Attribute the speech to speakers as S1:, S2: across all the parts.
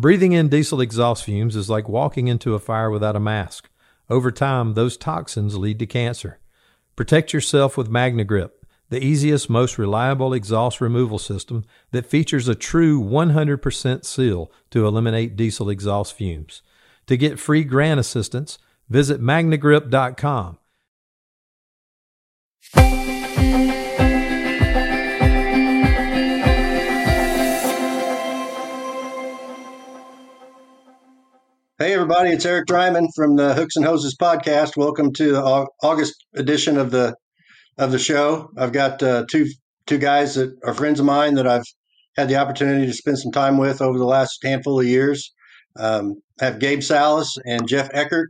S1: Breathing in diesel exhaust fumes is like walking into a fire without a mask. Over time, those toxins lead to cancer. Protect yourself with MagneGrip, the easiest, most reliable exhaust removal system that features a true 100% seal to eliminate diesel exhaust fumes. To get free grant assistance, visit magnegrip.com.
S2: Hey, everybody, it's Eric Dreiman from the Hooks and Hoses podcast. Welcome to the August edition of the of the show. I've got uh, two two guys that are friends of mine that I've had the opportunity to spend some time with over the last handful of years. Um, have Gabe Salas and Jeff Eckert,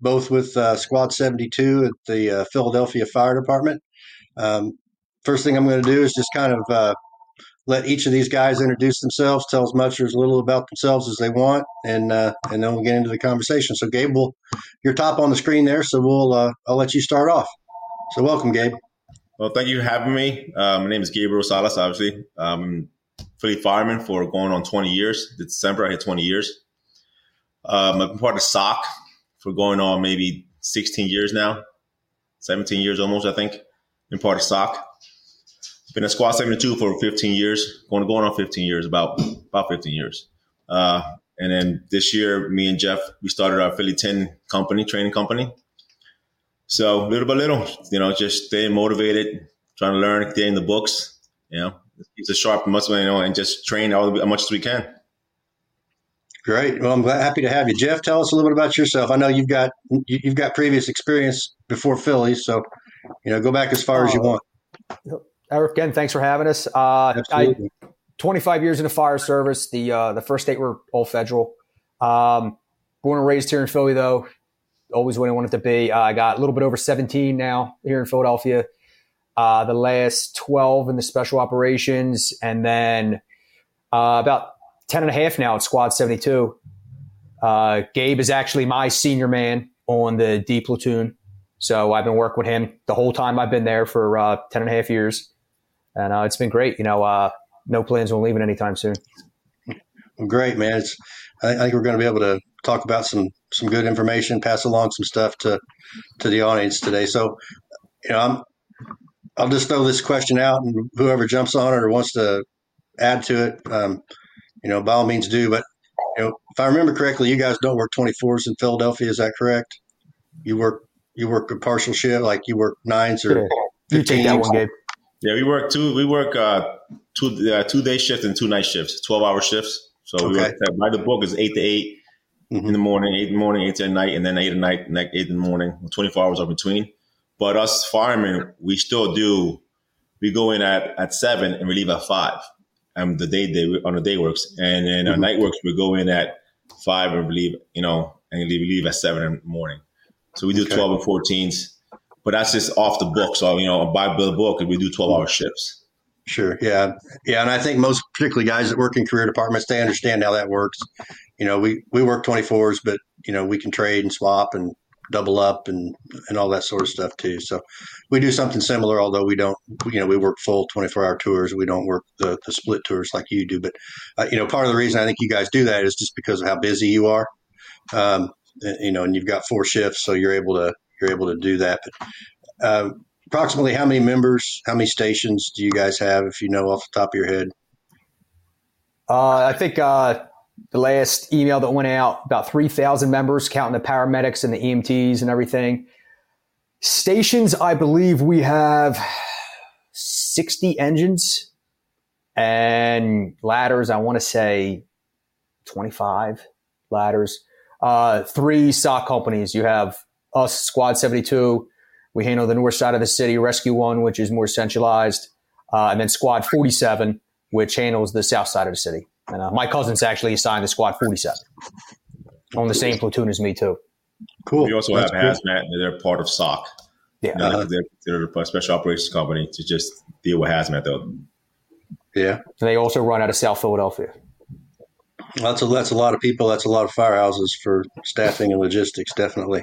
S2: both with uh, Squad 72 at the uh, Philadelphia Fire Department. Um, first thing I'm going to do is just kind of uh, let each of these guys introduce themselves, tell as much or as little about themselves as they want, and uh, and then we'll get into the conversation. So, Gabe, we'll, you're top on the screen there, so we'll uh, I'll let you start off. So, welcome, Gabe.
S3: Well, thank you for having me. Uh, my name is Gabriel Salas. Obviously, I'm Philly fireman for going on 20 years. December, I hit 20 years. Um, I've been part of SOC for going on maybe 16 years now, 17 years almost, I think. Been part of SOC been a squad 72 for 15 years, going going on 15 years, about about 15 years. Uh, and then this year, me and Jeff, we started our Philly 10 company, training company. So little by little, you know, just staying motivated, trying to learn, getting the books, you know, keep it sharp, muscle, you know, and just train all as much as we can.
S2: Great. Well, I'm glad, happy to have you, Jeff. Tell us a little bit about yourself. I know you've got you've got previous experience before Philly, so you know, go back as far as you want.
S4: Eric, again, thanks for having us. Uh, I, 25 years in the fire service. The uh, the first eight were all federal. Um, born and raised here in Philly, though. Always what I wanted to be. Uh, I got a little bit over 17 now here in Philadelphia. Uh, the last 12 in the special operations, and then uh, about 10 and a half now at Squad 72. Uh, Gabe is actually my senior man on the D platoon. So I've been working with him the whole time I've been there for uh, 10 and a half years and uh, it's been great. You know, uh, no plans on leaving anytime soon.
S2: Great, man. It's, I think we're going to be able to talk about some some good information, pass along some stuff to to the audience today. So, you know, I'm I'll just throw this question out, and whoever jumps on it or wants to add to it, um, you know, by all means do. But you know, if I remember correctly, you guys don't work 24s in Philadelphia. Is that correct? You work you work a partial shift, like you work nines or.
S4: You take that one, Gabe.
S3: Yeah, we work two. We work uh, two uh, two day shifts and two night shifts, twelve hour shifts. So okay. we work by the book is eight to 8 mm-hmm. in the morning, eight in the morning, eight at night, and then eight at night, eight in the morning, twenty four hours are between. But us firemen, we still do. We go in at at seven and we leave at five. Um, the day day on the day works, and then mm-hmm. our night works. We go in at five and leave, you know, and we leave at seven in the morning. So we do okay. twelve and fourteens but that's just off the book. So you know, by the book, and we do twelve hour shifts.
S2: Sure. Yeah. Yeah. And I think most particularly guys that work in career departments, they understand how that works. You know, we, we work 24s, but, you know, we can trade and swap and double up and, and all that sort of stuff too. So we do something similar, although we don't, you know, we work full 24 hour tours. We don't work the, the split tours like you do. But, uh, you know, part of the reason I think you guys do that is just because of how busy you are. Um, you know, and you've got four shifts, so you're able to, you're able to do that. But uh, approximately how many members, how many stations do you guys have, if you know off the top of your head?
S4: Uh, I think uh, the last email that went out about three thousand members, counting the paramedics and the EMTs and everything. Stations, I believe we have sixty engines and ladders. I want to say twenty-five ladders. Uh, three SOC companies. You have us, Squad 72. We handle the north side of the city, Rescue One, which is more centralized, uh, and then Squad 47, which handles the south side of the city. And uh, my cousin's actually assigned to Squad 47 on the same platoon as me, too.
S3: Cool. We also That's have cool. hazmat, they're part of SOC. Yeah. You uh-huh. They're, they're a special operations company to just deal with hazmat, though.
S2: Yeah.
S4: And they also run out of South Philadelphia.
S2: That's a that's a lot of people. That's a lot of firehouses for staffing and logistics. Definitely,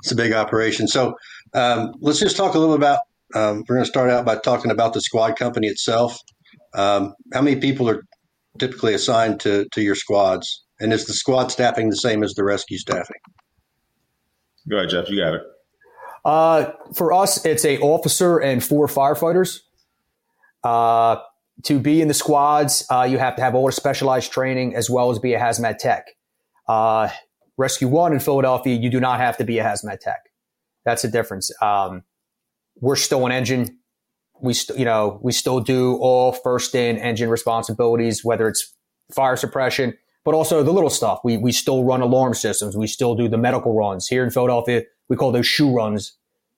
S2: it's a big operation. So um, let's just talk a little about. Um, we're going to start out by talking about the squad company itself. Um, how many people are typically assigned to to your squads, And is the squad staffing the same as the rescue staffing?
S3: Go ahead, Jeff. You got it.
S4: Uh, for us, it's a officer and four firefighters. Uh, to be in the squads, uh, you have to have all the specialized training as well as be a hazmat tech. Uh, Rescue One in Philadelphia, you do not have to be a hazmat tech. That's the difference. Um, we're still an engine. We, st- you know, we still do all first in engine responsibilities, whether it's fire suppression, but also the little stuff. We we still run alarm systems. We still do the medical runs here in Philadelphia. We call those shoe runs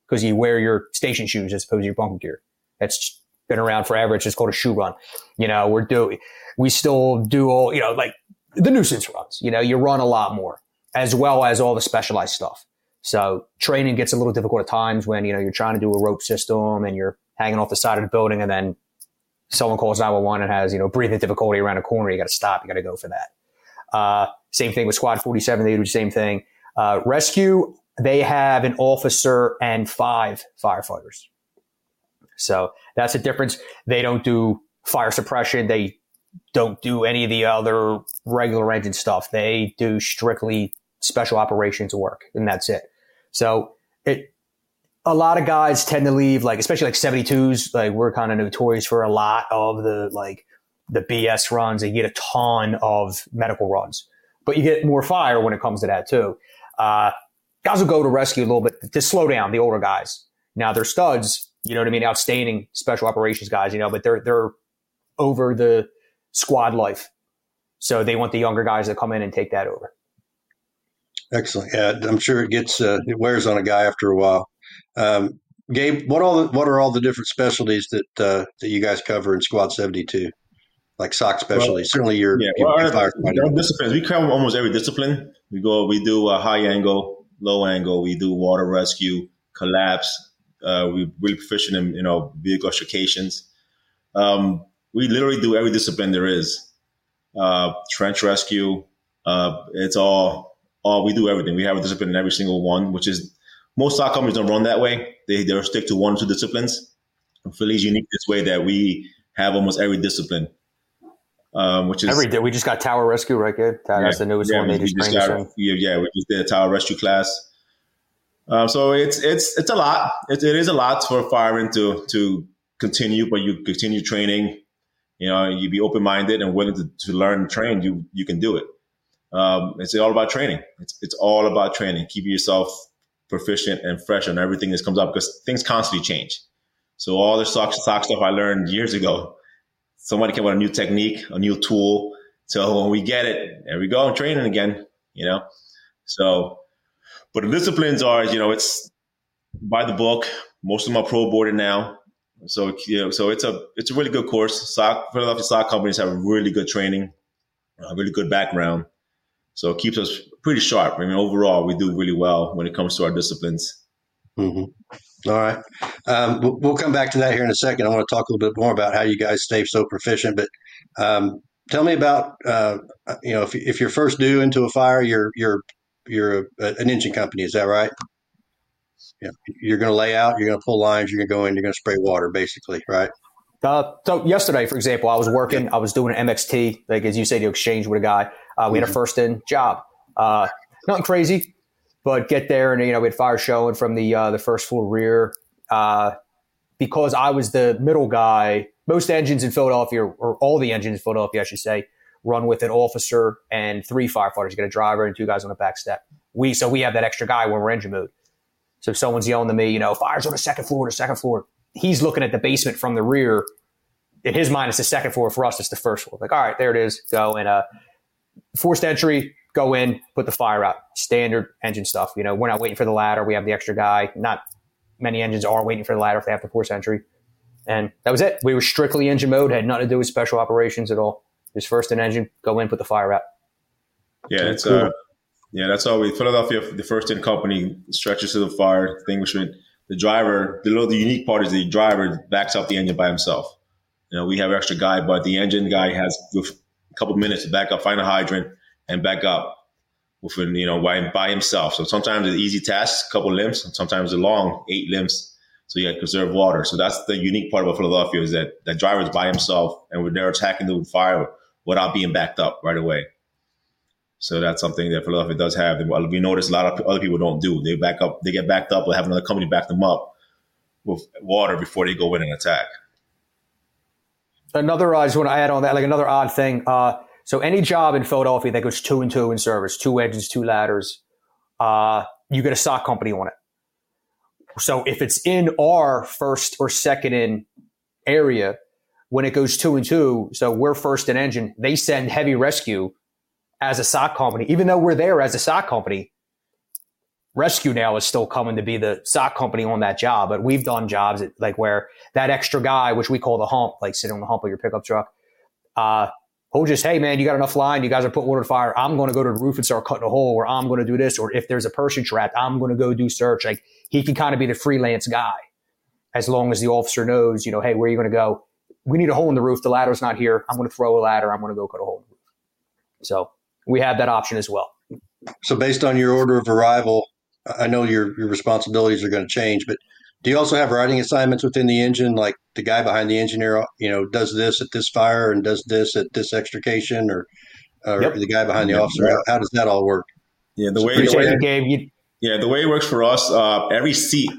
S4: because you wear your station shoes as opposed to your bunker gear. That's been around forever. It's just called a shoe run. You know, we're doing, we still do all, you know, like the nuisance runs. You know, you run a lot more as well as all the specialized stuff. So training gets a little difficult at times when, you know, you're trying to do a rope system and you're hanging off the side of the building and then someone calls 911 and has, you know, breathing difficulty around a corner. You got to stop. You got to go for that. Uh, same thing with Squad 47. They do the same thing. Uh, rescue, they have an officer and five firefighters. So that's a difference. They don't do fire suppression. They don't do any of the other regular engine stuff. They do strictly special operations work, and that's it. So it, a lot of guys tend to leave, like especially like 72s. Like we're kind of notorious for a lot of the like the BS runs. You get a ton of medical runs, but you get more fire when it comes to that too. Uh, guys will go to rescue a little bit to slow down the older guys. Now they're studs, you know what I mean? Outstanding special operations guys, you know, but they're they're over the squad life. So they want the younger guys to come in and take that over.
S2: Excellent. Yeah, I'm sure it gets uh, it wears on a guy after a while. Um, Gabe, what all the, what are all the different specialties that uh, that you guys cover in Squad 72? Like SOC specialties. Well, Certainly, your,
S3: yeah, well, our, our disciplines. We cover almost every discipline. We go. We do a high angle, low angle. We do water rescue, collapse, uh, we're really proficient in you know vehicle extrications. Um, we literally do every discipline there is. Uh, trench rescue. Uh, it's all all we do everything. We have a discipline in every single one, which is most SOC companies don't run that way. They they stick to one or two disciplines. Philly's unique this way that we have almost every discipline. Um, which is
S4: every day. We just got tower rescue, right? That's
S3: yeah,
S4: the newest
S3: yeah,
S4: one.
S3: We, we just got, yeah, yeah, we just did a tower rescue class. Um, so it's it's it's a lot. It, it is a lot for firemen to to continue, but you continue training. You know, you be open minded and willing to, to learn and train. You you can do it. Um, it's all about training. It's it's all about training. Keeping yourself proficient and fresh on everything that comes up because things constantly change. So all the sock, SOC stuff I learned years ago, somebody came with a new technique, a new tool. So when we get it, there we go, training again. You know, so but the disciplines are, you know, it's by the book. Most of them are pro boarded now. So, you know, so it's a it's a really good course. SOC, Philadelphia SOC companies have really good training, a really good background. So it keeps us pretty sharp. I mean, overall, we do really well when it comes to our disciplines.
S2: Mm-hmm. All right. Um, we'll, we'll, come back to that here in a second. I want to talk a little bit more about how you guys stay so proficient. But um, tell me about, uh, you know, if, if you're first due into a fire, you're, you're you're a, an engine company. Is that right? Yeah. You're going to lay out. You're going to pull lines. You're going to go in. You're going to spray water, basically, right?
S4: Uh, so yesterday, for example, I was working. I was doing an MXT, like as you say, you exchange with a guy. Uh, we had a mm-hmm. first in job. Uh, nothing crazy, but get there and you know we had fire showing from the uh, the first floor rear. Uh, because I was the middle guy, most engines in Philadelphia, or all the engines in Philadelphia, I should say, run with an officer and three firefighters. You got a driver and two guys on the back step. We so we have that extra guy when we're engine mode. So if someone's yelling to me, you know, fires on the second floor, the second floor. He's looking at the basement from the rear. In his mind, it's the second floor. For us, it's the first floor. Like, all right, there it is. Go and uh, forced entry. Go in, put the fire out. Standard engine stuff. You know, we're not waiting for the ladder. We have the extra guy. Not many engines are waiting for the ladder if they have to force entry. And that was it. We were strictly engine mode. Had nothing to do with special operations at all. Just first an engine, go in, put the fire out.
S3: Yeah, it's cool. uh, yeah, that's all we Philadelphia. The first in company stretches to the fire extinguishment. The driver, the little the unique part is the driver backs up the engine by himself. You know, we have extra guy, but the engine guy has a couple minutes to back up, find a hydrant, and back up within you know by, by himself. So sometimes it's easy tasks, a couple limbs, sometimes a long eight limbs. So you got to conserve water. So that's the unique part about Philadelphia is that that driver is by himself and when they're attacking the fire without being backed up right away. So that's something that Philadelphia does have. We notice a lot of other people don't do. They back up, they get backed up, or have another company back them up with water before they go in and attack.
S4: Another, I just want to add on that, like another odd thing. Uh, so any job in Philadelphia that goes two and two in service, two engines, two ladders, uh, you get a SOC company on it. So if it's in our first or second in area, when it goes two and two, so we're first in engine, they send heavy rescue as a SOC company, even though we're there as a SOC company. Rescue now is still coming to be the SOC company on that job, but we've done jobs at, like where that extra guy, which we call the hump, like sitting on the hump of your pickup truck, uh, who'll just, hey man, you got enough line, you guys are putting water to fire. I'm going to go to the roof and start cutting a hole, or I'm going to do this, or if there's a person trapped, I'm going to go do search. Like he can kind of be the freelance guy, as long as the officer knows, you know, hey, where are you going to go? We need a hole in the roof. The ladder's not here. I'm going to throw a ladder. I'm going to go cut a hole in the roof. So we have that option as well.
S2: So based on your order of arrival, I know your your responsibilities are going to change, but do you also have writing assignments within the engine, like the guy behind the engineer, you know, does this at this fire and does this at this extrication, or, or yep. the guy behind the yep. officer? How, how, does that all work?
S3: Yeah, the way, the way Gabe, you- yeah, the way it works for us, uh, every seat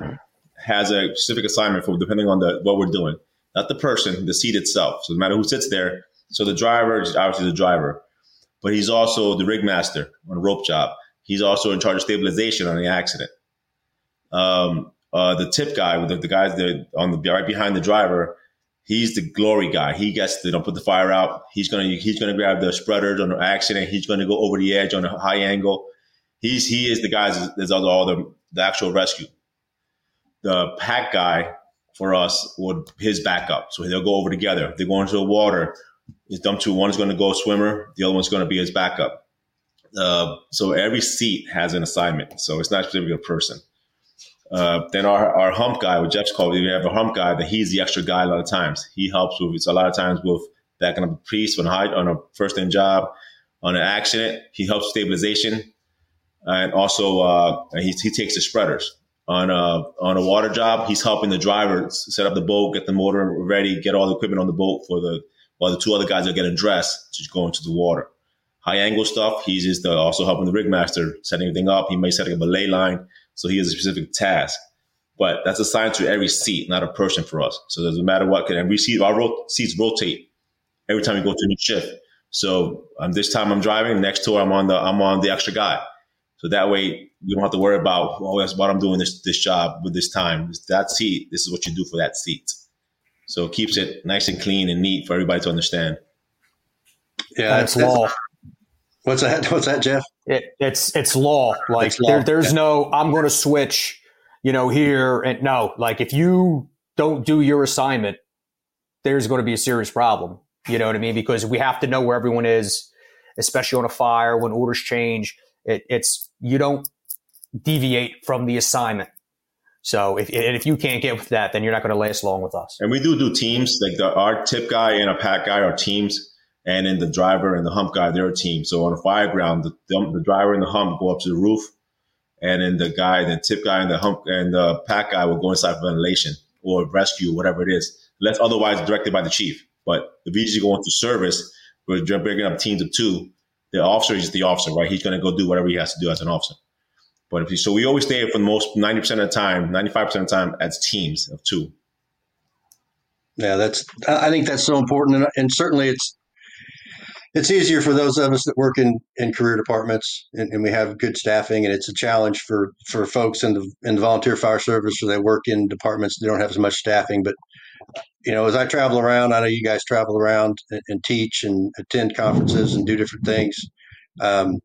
S3: has a specific assignment for depending on the what we're doing, not the person, the seat itself. So no matter who sits there, so the driver is obviously the driver, but he's also the rig master on a rope job. He's also in charge of stabilization on the accident. Um, uh, the tip guy, the, the guys that on the right behind the driver, he's the glory guy. He gets to you know, put the fire out. He's gonna he's gonna grab the spreaders on the accident. He's gonna go over the edge on a high angle. He's he is the guy that does all the the actual rescue. The pack guy for us would his backup. So they'll go over together. They go into the water. It's them two. One is going to go swimmer. The other one's going to be his backup. Uh, so every seat has an assignment. So it's not specific a person. Uh, then our, our hump guy, what Jeff's called, we have a hump guy that he's the extra guy a lot of times. He helps with it's a lot of times with backing up a piece a high, on a first in job, on an accident. He helps stabilization, and also uh, he he takes the spreaders on a on a water job. He's helping the driver set up the boat, get the motor ready, get all the equipment on the boat for the while the two other guys are getting dressed to go into the water. High angle stuff. He's just uh, also helping the rig master setting everything up. He may set up a lay line so he has a specific task, but that's assigned to every seat, not a person for us. So it doesn't matter what, and every seat, our seats rotate every time we go to a new shift. So um, this time I'm driving, next tour I'm on the I'm on the extra guy. So that way we don't have to worry about oh that's what I'm doing this this job with this time. That seat, this is what you do for that seat. So it keeps it nice and clean and neat for everybody to understand.
S2: Yeah, that's law. What's that? What's that, Jeff?
S4: It, it's it's law. Like it's law. There, there's yeah. no I'm going to switch, you know, here and no. Like if you don't do your assignment, there's going to be a serious problem. You know what I mean? Because we have to know where everyone is, especially on a fire when orders change. It, it's you don't deviate from the assignment. So if if you can't get with that, then you're not going to last long with us.
S3: And we do do teams like the, our tip guy and a pack guy are teams and then the driver and the hump guy, they're a team. So on a fire ground, the, the, driver and the hump go up to the roof, and then the guy, the tip guy and the hump and the pack guy will go inside for ventilation or rescue, whatever it is. Unless otherwise directed by the chief. But if he's just going to service, we're bringing up teams of two. The officer is the officer, right? He's going to go do whatever he has to do as an officer. But if he, so we always stay for the most 90% of the time, 95% of the time as teams of two.
S2: Yeah, that's, I think that's so important. And, and certainly it's, it's easier for those of us that work in, in career departments and, and, we have good staffing and it's a challenge for, for folks in the in the volunteer fire service or they work in departments that don't have as much staffing but you know as i travel around i know you guys travel around and, and teach and attend conferences and do different things um,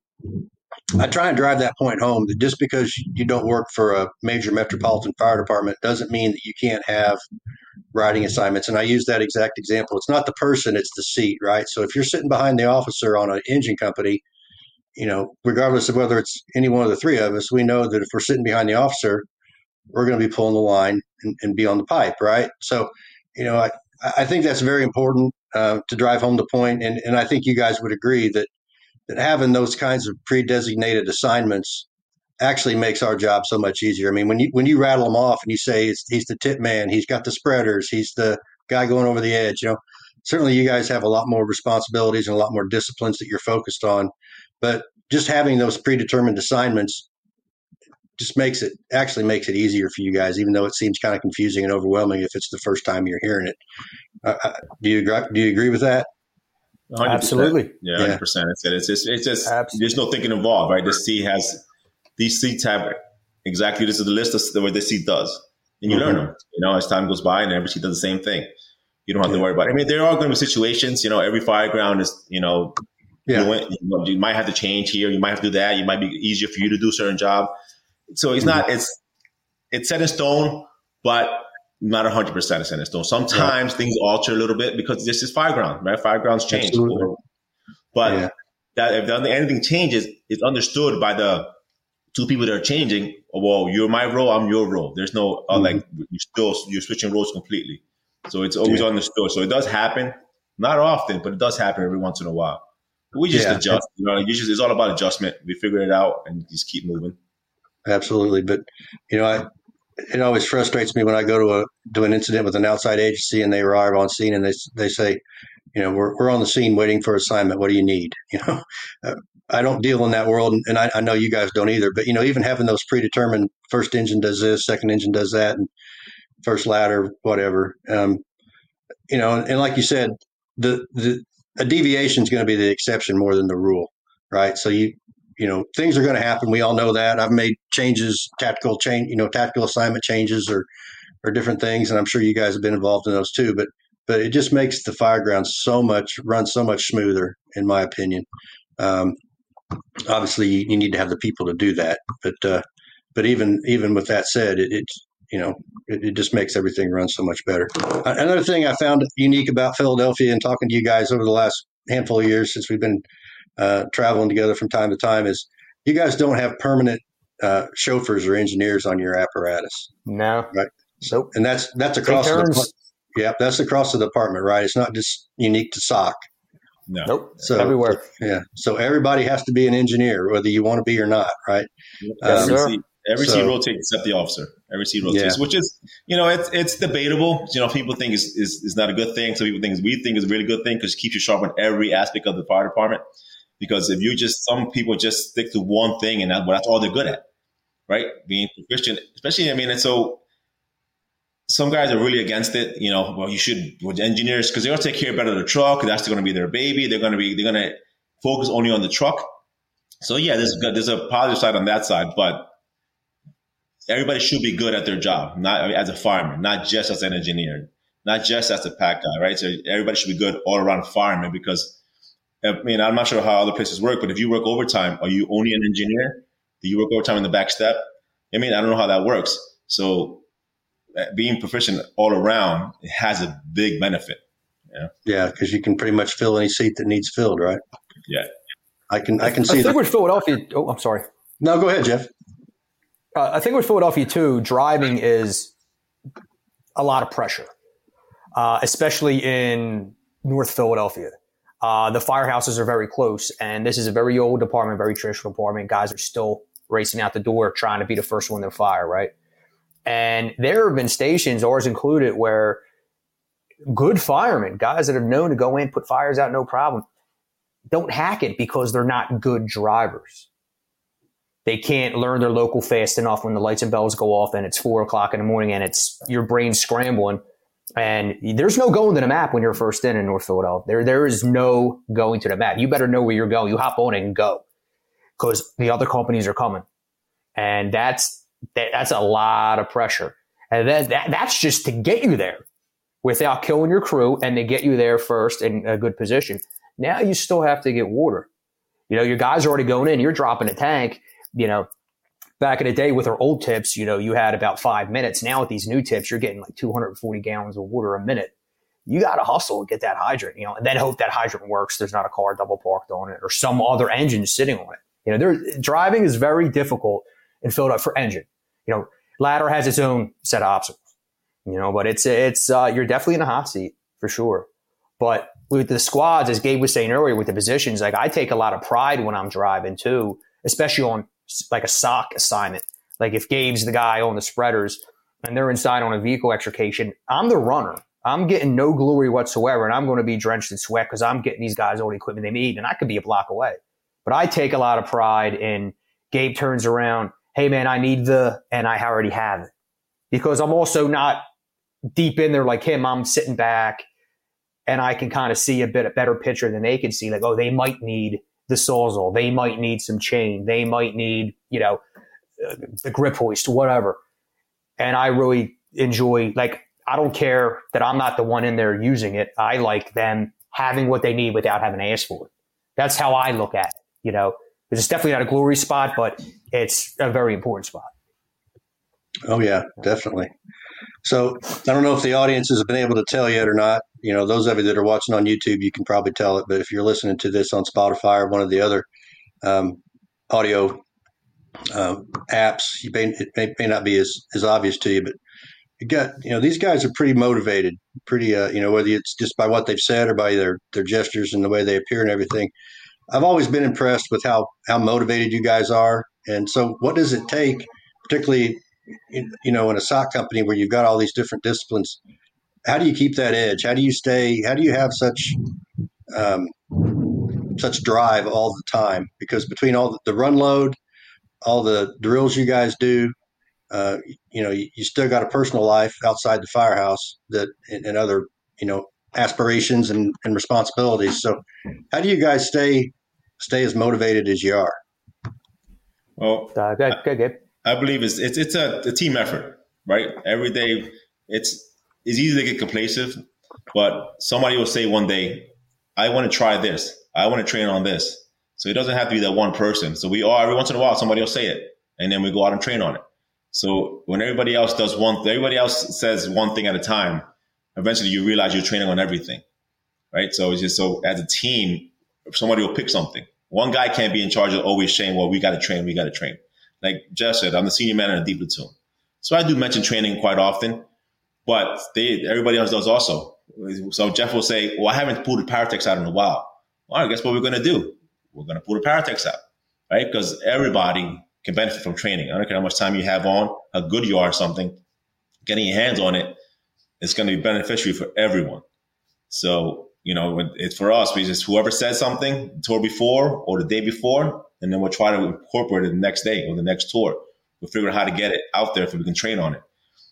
S2: i try and drive that point home that just because you don't work for a major metropolitan fire department doesn't mean that you can't have riding assignments. And I use that exact example. It's not the person, it's the seat, right? So if you're sitting behind the officer on an engine company, you know, regardless of whether it's any one of the three of us, we know that if we're sitting behind the officer, we're going to be pulling the line and, and be on the pipe, right? So, you know, I, I think that's very important uh, to drive home the point, and and I think you guys would agree that that having those kinds of pre-designated assignments actually makes our job so much easier. I mean, when you when you rattle them off and you say he's the tip man, he's got the spreaders, he's the guy going over the edge. You know, certainly you guys have a lot more responsibilities and a lot more disciplines that you're focused on. But just having those predetermined assignments just makes it actually makes it easier for you guys, even though it seems kind of confusing and overwhelming if it's the first time you're hearing it. Uh, uh do you agree? Do you agree with that?
S4: 100%. Absolutely.
S3: Yeah, hundred percent. It's it's just it's just Absolutely. there's no thinking involved, right? This seat has these seats have exactly this is the list of what this seat does, and you mm-hmm. learn them. You know, as time goes by, and every seat does the same thing. You don't have yeah. to worry about. it. I mean, there are going to be situations. You know, every fire ground is you know. Yeah. You, you might have to change here. You might have to do that. You might be easier for you to do a certain job. So it's not. Mm-hmm. It's it's set in stone, but not 100% set in stone. Sometimes things alter a little bit because this is fire ground, right? Fire grounds change. But yeah. that if anything changes, it's understood by the two people that are changing. Well, you're my role, I'm your role. There's no uh, mm-hmm. like you still you're switching roles completely. So it's always yeah. understood. So it does happen, not often, but it does happen every once in a while. We just yeah. adjust. You know, you just, it's all about adjustment. We figure it out and just keep moving.
S2: Absolutely, but you know, I it always frustrates me when I go to a to an incident with an outside agency and they arrive on scene and they they say, you know, we're we're on the scene waiting for assignment. What do you need? You know, uh, I don't deal in that world, and I, I, know you guys don't either. But you know, even having those predetermined first engine does this, second engine does that, and first ladder, whatever. Um, you know, and, and like you said, the the a deviation is going to be the exception more than the rule, right? So you you know things are going to happen. We all know that. I've made changes, tactical change, you know, tactical assignment changes or or different things, and I'm sure you guys have been involved in those too. But but it just makes the fire ground so much run so much smoother, in my opinion. Um, obviously, you, need to have the people to do that, but uh, but even even with that said, it, you know it, it, just makes everything run so much better. Another thing I found unique about Philadelphia and talking to you guys over the last handful of years since we've been uh, traveling together from time to time is you guys don't have permanent uh, chauffeurs or engineers on your apparatus.
S4: No.
S2: Right. So, and that's that's across the yeah, that's across the department, right? It's not just unique to SOC.
S4: No. Nope. So everywhere.
S2: Yeah. So everybody has to be an engineer, whether you want to be or not, right?
S3: Yes, um, sir. Every so, seat rotates except the officer. Every seat rotates, yeah. which is, you know, it's it's debatable. You know, people think is, is is not a good thing. Some people think we think is a really good thing because it keeps you sharp on every aspect of the fire department. Because if you just, some people just stick to one thing and that, well, that's all they're good at, right? Being proficient, especially, I mean, and so some guys are really against it. You know, well, you should, with engineers, because they're going to take care better of the truck. That's going to be their baby. They're going to be, they're going to focus only on the truck. So yeah, there's, there's a positive side on that side, but everybody should be good at their job, not as a farmer, not just as an engineer, not just as a pack guy, right? So everybody should be good all around fireman because I mean, I'm not sure how other places work, but if you work overtime, are you only an engineer? Do you work overtime in the back step? I mean, I don't know how that works. So uh, being proficient all around has a big benefit.
S2: Yeah. Yeah. Cause you can pretty much fill any seat that needs filled, right?
S3: Yeah.
S2: I can, I can see
S4: I think with Philadelphia. Oh, I'm sorry.
S2: No, go ahead, Jeff.
S4: Uh, I think with Philadelphia too, driving is a lot of pressure, uh, especially in North Philadelphia. Uh, the firehouses are very close, and this is a very old department, very traditional department. Guys are still racing out the door trying to be the first one to fire, right? And there have been stations, ours included, where good firemen, guys that have known to go in, put fires out, no problem, don't hack it because they're not good drivers. They can't learn their local fast enough when the lights and bells go off and it's four o'clock in the morning and it's your brain scrambling and there's no going to the map when you're first in in North Philadelphia. There, there is no going to the map. You better know where you're going. You hop on and go because the other companies are coming. And that's, that, that's a lot of pressure. And then that, that's just to get you there without killing your crew and to get you there first in a good position. Now you still have to get water. You know, your guys are already going in, you're dropping a tank, you know, back in the day with our old tips, you know, you had about five minutes. Now with these new tips, you're getting like 240 gallons of water a minute. You got to hustle and get that hydrant, you know, and then hope that hydrant works. There's not a car double parked on it or some other engine sitting on it. You know, there, driving is very difficult in Philadelphia for engine. You know, ladder has its own set of obstacles, you know, but it's, it's, uh, you're definitely in a hot seat for sure. But with the squads, as Gabe was saying earlier, with the positions, like I take a lot of pride when I'm driving too, especially on like a SOC assignment. Like if Gabe's the guy on the spreaders and they're inside on a vehicle extrication, I'm the runner. I'm getting no glory whatsoever, and I'm going to be drenched in sweat because I'm getting these guys all the equipment they need, and I could be a block away. But I take a lot of pride in Gabe turns around, hey man, I need the, and I already have it. Because I'm also not deep in there like him. I'm sitting back and I can kind of see a bit a better picture than they can see. Like, oh, they might need the sawzall. They might need some chain. They might need, you know, the grip hoist, whatever. And I really enjoy, like, I don't care that I'm not the one in there using it. I like them having what they need without having to ask for it. That's how I look at it. You know, it's definitely not a glory spot, but it's a very important spot.
S2: Oh yeah, definitely. So I don't know if the audience has been able to tell yet or not. You know, those of you that are watching on YouTube, you can probably tell it. But if you're listening to this on Spotify or one of the other um, audio uh, apps, you may, it may, may, not be as, as obvious to you, but you got you know these guys are pretty motivated, pretty uh, you know whether it's just by what they've said or by their their gestures and the way they appear and everything. I've always been impressed with how how motivated you guys are. And so, what does it take, particularly you know in a SOC company where you've got all these different disciplines? How do you keep that edge? How do you stay? How do you have such um, such drive all the time? Because between all the run load, all the drills you guys do, uh, you know, you, you, still got a personal life outside the firehouse that and, and other, you know, aspirations and, and, responsibilities. So, how do you guys stay stay as motivated as you are?
S3: Well, uh, good, good, good. I, I believe it's it's, it's a, a, team effort, right? Every day, it's it's easy to get complacent, but somebody will say one day, "I want to try this. I want to train on this." So it doesn't have to be that one person. So we all every once in a while somebody will say it, and then we go out and train on it. So when everybody else does one, everybody else says one thing at a time. Eventually, you realize you're training on everything, right? So it's just so as a team, somebody will pick something. One guy can't be in charge of always saying, "Well, we got to train, we got to train." Like Jeff said, I'm the senior man in D platoon, so I do mention training quite often. But they, everybody else does also. So Jeff will say, "Well, I haven't pulled the Paratechs out in a while." Well, I guess what we're going to do? We're going to pull the Paratechs out, right? Because everybody can benefit from training. I don't care how much time you have on, how good you are something, getting your hands on it, it's going to be beneficial for everyone. So, you know, it's for us, we just whoever said something the tour before or the day before, and then we'll try to incorporate it the next day or the next tour. We'll figure out how to get it out there so we can train on it.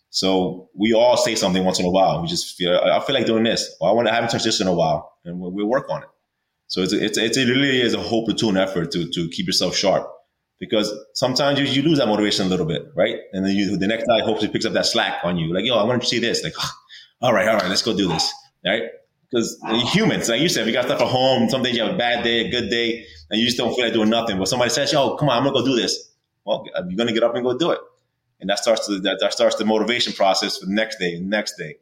S3: So we all say something once in a while. We just feel, I feel like doing this. Well, I want to, I haven't touched this in a while and we'll, we'll work on it. So it's, it's, it's, it really is a whole platoon effort to, to keep yourself sharp because sometimes you, you lose that motivation a little bit, right? And then you, the next guy hopefully picks up that slack on you. Like, yo, I want to see this. Like, oh, all right, all right, let's go do this. Right? Because humans, like you said, we got stuff at home. Some days you have a bad day, a good day, and you just don't feel like doing nothing. But somebody says, yo, come on, I'm to go do this. Well, you're to get up and go do it. And that starts the, that, that starts the motivation process for the next day, the next day.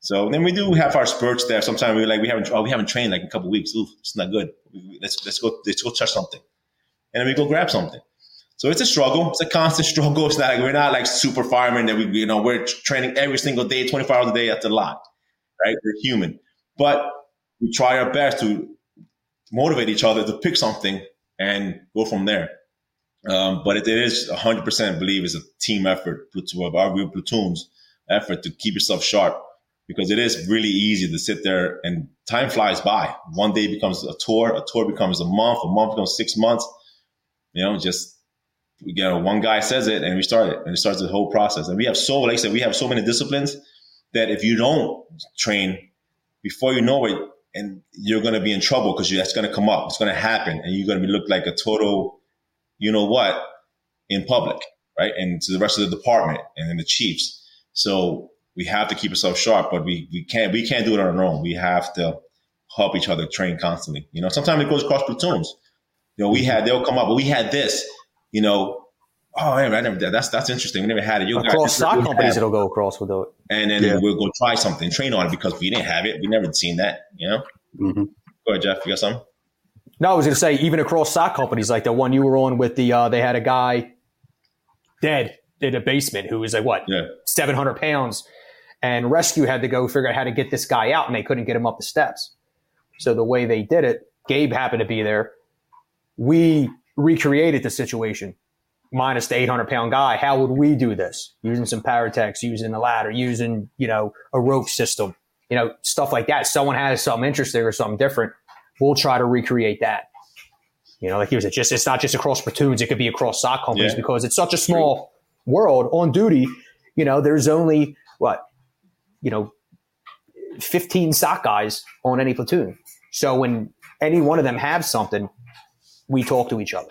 S3: So then we do have our spurts there. Sometimes we're like we haven't oh, we haven't trained like a couple weeks. Ooh, it's not good. Let's let's go let's go touch something, and then we go grab something. So it's a struggle. It's a constant struggle. It's not like we're not like super firemen that we, you know, we're training every single day, 24 hours a day. That's a lot, right? We're human, but we try our best to motivate each other to pick something and go from there. Um, but it, it is 100% believe it's a team effort of our real platoons effort to keep yourself sharp because it is really easy to sit there and time flies by. One day becomes a tour, a tour becomes a month, a month becomes six months. You know, just you know, one guy says it and we start it and it starts the whole process. And we have so, like I said, we have so many disciplines that if you don't train before you know it, and you're going to be in trouble because that's going to come up. It's going to happen. And you're going to be look like a total, you know what, in public, right? And to the rest of the department and then the chiefs. So we have to keep ourselves sharp, but we, we can't, we can't do it on our own. We have to help each other train constantly. You know, sometimes it goes across platoons. You know, we had, they'll come up, but we had this you know, oh, man, I never, that's that's interesting. We never had it.
S4: You across SOC companies, it'll go across with it,
S3: and then yeah. we'll go try something, train on it because we didn't have it. We never seen that. You know. Mm-hmm. Go ahead, Jeff. You got something?
S4: No, I was going to say even across SOC companies, like the one you were on with the, uh, they had a guy dead in a basement who was like what, yeah. seven hundred pounds, and rescue had to go figure out how to get this guy out, and they couldn't get him up the steps. So the way they did it, Gabe happened to be there. We recreated the situation minus the 800 pound guy. How would we do this? Using some Paratechs, using the ladder, using, you know, a rope system, you know, stuff like that. Someone has something interesting or something different. We'll try to recreate that. You know, like he was just it's not just across platoons; it could be across SOC companies
S3: Yeah.
S4: because it's such a small world. On duty, you know, there's only what you know, fifteen SOC guys on any platoon. So when any one of them have something, we talk to each other.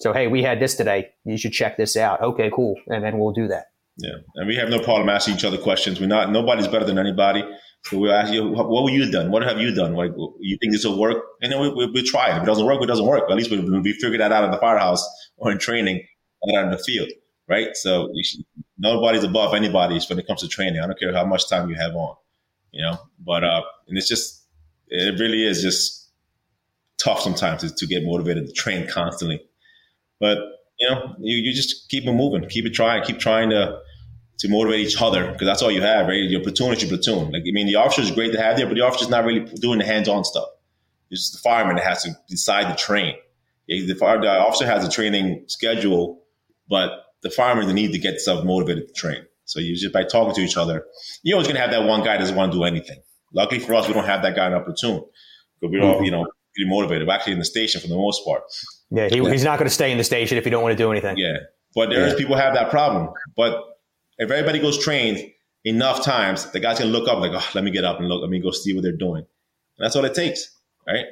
S4: So hey, we had this today. You should check this out. Okay, cool, and then we'll do that.
S3: Yeah, and we have no problem asking each other questions. We're not nobody's better than anybody. So we'll ask you, what were you done? What have you done? Like, you think this will work? And then we, we, we try it. If it doesn't work, it doesn't work. At least we, we figured that out in the firehouse or in training and out in the field, right? So should, nobody's above anybody when it comes to training. I don't care how much time you have on, you know. But uh, and it's just, it really is just tough sometimes to, to get motivated to train constantly. But you know, you, you just keep it moving, keep it trying, keep trying to to motivate each other because that's all you have, right? Your platoon is your platoon. Like I mean, the officer is great to have there, but the officer's not really doing the hands-on stuff. It's the fireman that has to decide to train. The, fire, the officer has a training schedule, but the firemen need to get themselves motivated to train. So you just by talking to each other, you're always gonna have that one guy that doesn't want to do anything. Luckily for us, we don't have that guy in our platoon because we're all, mm-hmm. you know, pretty motivated. We're actually in the station for the most part.
S4: Yeah, he, he's not going to stay in the station if you don't want to do anything.
S3: Yeah. But there's people have that problem. But if everybody goes trained enough times, the guy's gonna look up like, oh, let me get up and look, let me go see what they're doing. And that's all it takes, right?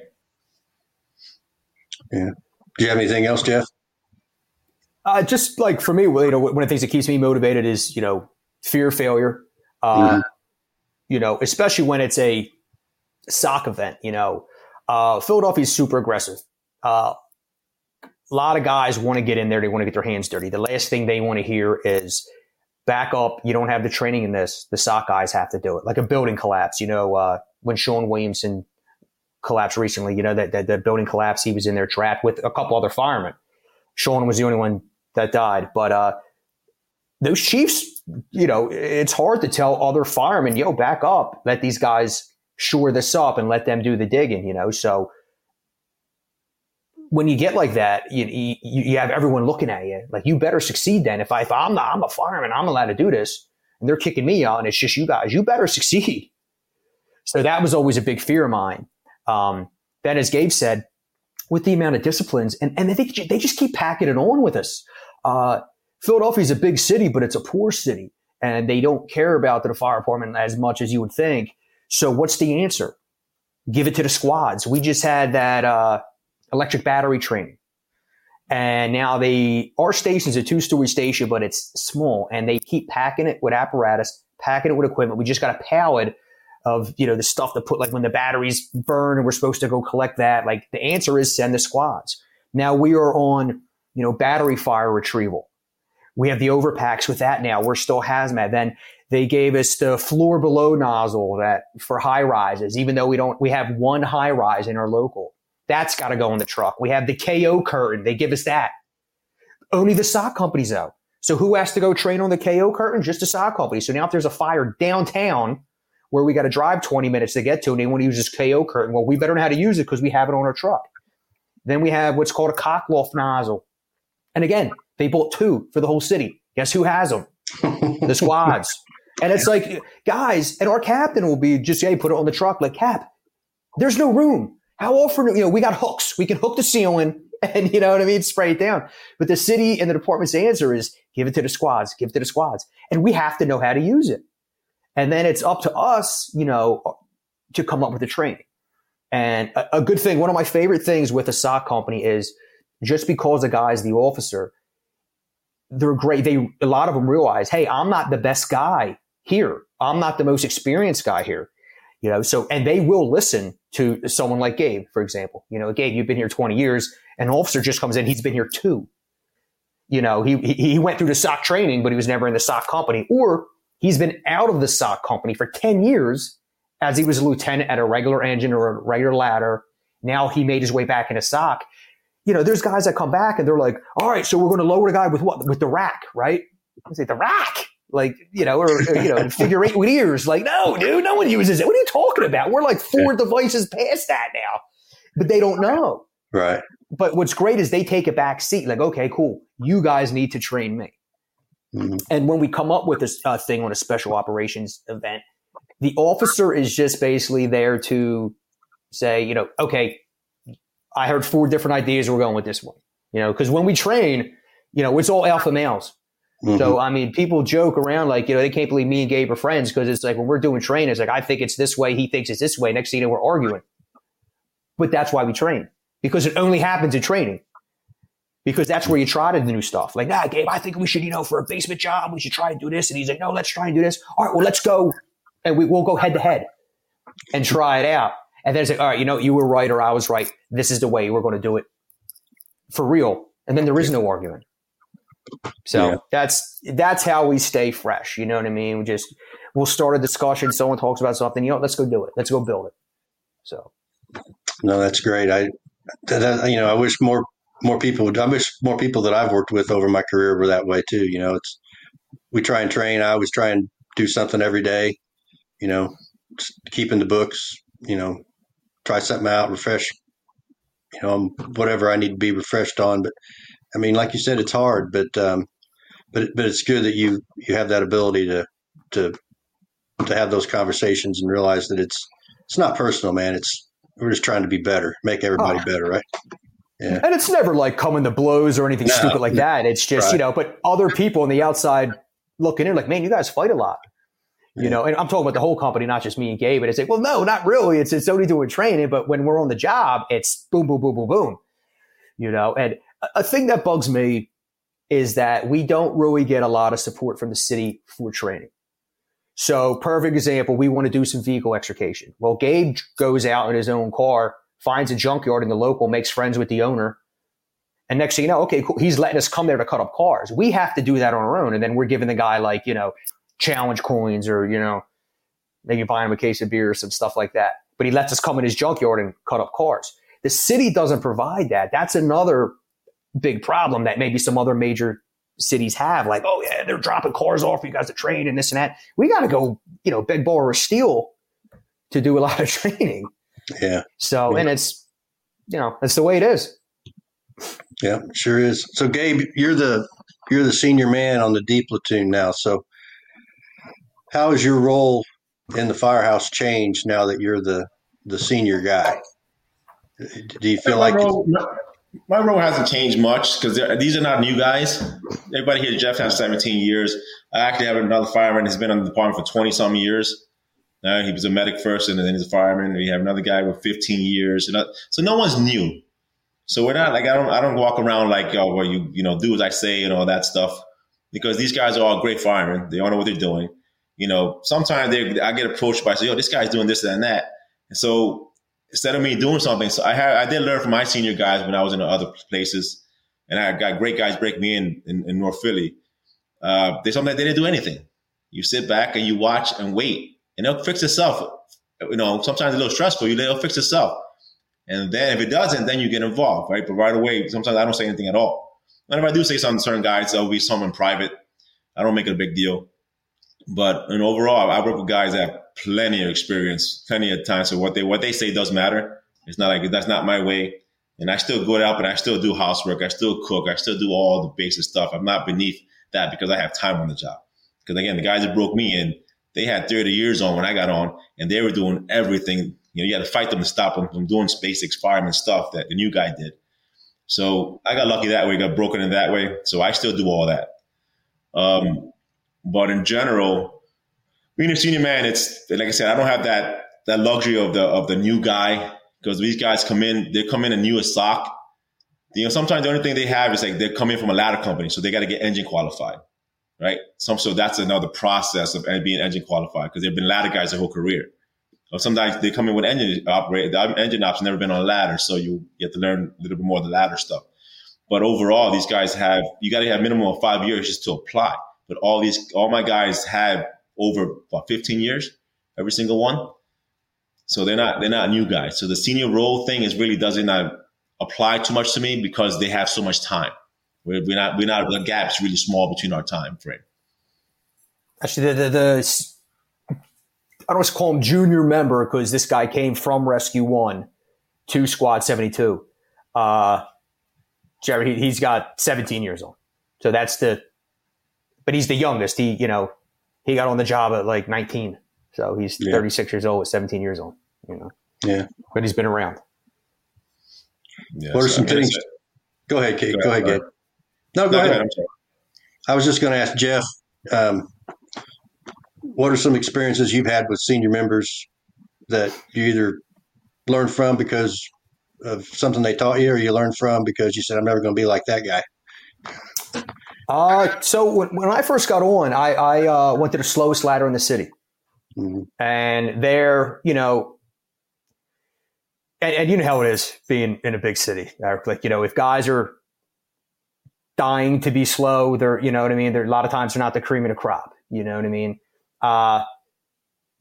S3: Yeah.
S2: Do you have anything else, Jeff?
S4: Uh, just like for me, you know, one of the things that keeps me motivated is you know fear of failure. Uh,
S2: Mhm.
S4: You know, especially when it's a SOC event. You know, uh, Philadelphia is super aggressive. Uh, a lot of guys want to get in there; they want to get their hands dirty. The last thing they want to hear is back up. You don't have the training in this. The SOC guys have to do it. Like a building collapse. You know, uh, when Sean Williamson collapsed recently, you know that, that the building collapse, he was in there trapped with a couple other firemen. Sean was the only one that died. But uh, those chiefs, you know, it's hard to tell other firemen, yo, back up, let these guys shore this up and let them do the digging, you know. So when you get like that, you, you, you have everyone looking at you like you better succeed. Then if I if I'm not, I'm a fireman, I'm allowed to do this, and they're kicking me out, and it's just you guys, you better succeed. So that was always a big fear of mine. Um, then, as Gabe said, with the amount of disciplines, and, and they, they just keep packing it on with us. Uh, Philadelphia is a big city, but it's a poor city, and they don't care about the fire department as much as you would think. So, what's the answer? Give it to the squads. We just had that uh, electric battery training, and now they our station's a two story station, but it's small, and they keep packing it with apparatus, packing it with equipment. We just got a pallet of you know the stuff to put like when the batteries burn and we're supposed to go collect that. Like the answer is send the squads. Now we are on you know battery fire retrieval. We have the overpacks with that now. We're still hazmat. Then they gave us the floor below nozzle that for high rises, even though we don't we have one high rise in our local. That's got to go in the truck. We have the KO curtain. They give us that. Only the SOC companies though. So who has to go train on the KO curtain? Just the SOC company. So now if there's a fire downtown where we got to drive 20 minutes to get to and they want to use this KO curtain, well, we better know how to use it because we have it on our truck. Then we have what's called a cockloft nozzle. And again, they bought two for the whole city. Guess who has them? The squads. And it's like, guys, and our captain will be just, hey, put it on the truck. Like, Cap, there's no room. How often, you know, we got hooks. We can hook the ceiling and, you know what I mean, spray it down. But the city and the department's answer is give it to the squads, give it to the squads. And we have to know how to use it. And then it's up to us, you know, to come up with the training. And a, a good thing, one of my favorite things with a SOC company is just because a guy's the officer, they're great. They, a lot of them realize, hey, I'm not the best guy here. I'm not the most experienced guy here. You know, so, and they will listen to someone like Gabe, for example. You know, Gabe, you've been here 20 years. An officer just comes in, he's been here two. You know, he, he went through the SOC training, but he was never in the SOC company. Or he's been out of the SOC company for 10 years as he was a lieutenant at a regular engine or a regular ladder. Now he made his way back into SOC. You know, there's guys that come back and they're like, all right, so we're going to lower the guy with what? With the rack, right? I say the rack. Like, you know, or, or, you know, figure eight with ears. Like, no, dude, no one uses it. What are you talking about? We're like four devices past that now, but they don't know.
S2: Right.
S4: But what's great is they take a back seat. Like, okay, cool. You guys need to train me.
S2: Mhm.
S4: And when we come up with this uh, thing on a special operations event, the officer is just basically there to say, you know, okay, I heard four different ideas. We're going with this one. You know, because when we train, you know, it's all alpha males. Mm-hmm. So I mean, people joke around like you know they can't believe me and Gabe are friends because it's like when we're doing training, it's like I think it's this way, he thinks it's this way. Next thing you know, we're arguing. But that's why we train because it only happens in training. Because that's where you try to do new stuff. Like, nah, Gabe, I think we should, you know, for a basement job, we should try and do this. And he's like, no, let's try and do this. All right, well, let's go. And we, we'll go head to head and try it out. And then it's like, all right, you know, you were right or I was right. This is the way we're going to do it for real. And then there is no argument. So yeah. that's that's how we stay fresh. You know what I mean? We just we'll start a discussion. Someone talks about something. You know, let's go do it. Let's go build it. So
S2: no, that's great. I, that, you know, I wish more more people would. I wish more people that I've worked with over my career were that way too. You know, it's we try and train. I always try and do something every day. You know, keeping the books. You know, try something out, refresh. You know, whatever I need to be refreshed on. But I mean, like you said, it's hard, but um, but but it's good that you you have that ability to to to have those conversations and realize that it's it's not personal, man. It's we're just trying to be better, make everybody oh. better, right?
S4: Yeah. And it's never like coming to blows or anything no. stupid like that. It's just, right. you know, but other people on the outside looking in like, man, you guys fight a lot. You yeah. know, and I'm talking about the whole company, not just me and Gabe. But it's like, well, no, not really. It's it's only doing training, but when we're on the job, it's boom, boom, boom, boom, boom. You know, and a thing that bugs me is that we don't really get a lot of support from the city for training. So perfect example, we want to do some vehicle extrication. Well, Gabe goes out in his own car, finds a junkyard in the local, makes friends with the owner. And next thing you know, okay, cool. He's letting us come there to cut up cars. We have to do that on our own. And then we're giving the guy like, you know, challenge coins or, you know, maybe buying him a case of beer or some stuff like that. But he lets us come in his junkyard and cut up cars. The city doesn't provide that. That's another big problem that maybe some other major cities have, like, oh yeah, they're dropping cars off for you guys to train and this and that. We got to go, you know, beg, borrow, or steal to do a lot of training.
S2: Yeah.
S4: So,
S2: yeah.
S4: and it's, you know, that's the way it is.
S2: Yeah, sure is. So, Gabe, you're the you're the senior man on the D platoon now. So, how has your role in the firehouse changed now that you're the the senior guy? Do you feel like role,
S3: my role hasn't changed much because these are not new guys. Everybody here, Jeff has 17 years. I actually have another fireman who's been in the department for 20 some years. Uh, he was a medic first, and then he's a fireman. We have another guy with 15 years. and so no one's new. So we're not like I don't I don't walk around like oh well you you know do as I say and all that stuff because these guys are all great firemen. They all know what they're doing. You know, sometimes they I get approached by say, yo, this guy's doing this and that. And so instead of me doing something, so I had I did learn from my senior guys when I was in other places, and I got great guys break me in in, in North Philly. Uh, they sometimes they didn't do anything. You sit back and you watch and wait, and it'll fix itself. You know, sometimes a little stressful. You it'll fix itself, and then if it doesn't, then you get involved, right? But right away, sometimes I don't say anything at all. And if I do say something to certain guys, there'll be some in private. I don't make it a big deal. But and overall, I work with guys that have plenty of experience, plenty of time. So what they what they say does matter. It's not like that's not my way. And I still go out, but I still do housework. I still cook. I still do all the basic stuff. I'm not beneath that because I have time on the job. Because again, the guys that broke me in, they had 30 years on when I got on, and they were doing everything. You know, you had to fight them to stop them from doing basic fireman stuff that the new guy did. So I got lucky that way, got broken in that way. So I still do all that. Um, but in general, being a senior man, it's like I said, I don't have that that luxury of the of the new guy because these guys come in, they come in a new as SOC. You know, sometimes the only thing they have is like they're coming from a ladder company, so they got to get engine qualified, right? So that's another process of being engine qualified because they've been ladder guys their whole career. Or sometimes they come in with engine operate. The engine ops never been on a ladder, so you, have to learn a little bit more of the ladder stuff. But overall, these guys have you got to have minimum of five years just to apply. But all these, all my guys have over what 15 years, every single one. So they're not they're not new guys. So the senior role thing is really doesn't apply too much to me because they have so much time. We're, we're not we're not the gap's really small between our time frame.
S4: Actually, the, the, the I don't want to call him junior member because this guy came from Rescue One to Squad 72. Uh, Jerry, he, he's got 17 years old. So that's the but he's the youngest. He, you know, he got on the job at like 19. So he's yeah. 36 years old at 17 years old, you know.
S2: Yeah.
S4: But he's been around.
S3: Yeah,
S2: what are
S3: so
S2: some things?
S3: say-
S2: Go ahead, Gabe.
S3: Go
S2: Go
S3: ahead,
S2: ahead, Gabe. No, go
S3: No,
S2: ahead.
S3: I'm.
S2: I was just going to ask Jeff, um, what are some experiences you've had with senior members that you either learned from because of something they taught you, or you learned from because you said, "I'm never going to be like that guy."
S4: Uh, so when, when I first got on, I, I uh, went to the slowest ladder in the city.
S2: Mhm.
S4: And there, you know, and, and you know how it is being in a big city. Eric. Like, you know, if guys are dying to be slow, they're, you know what I mean? They're, a lot of times they're not the cream of the crop. You know what I mean? Uh,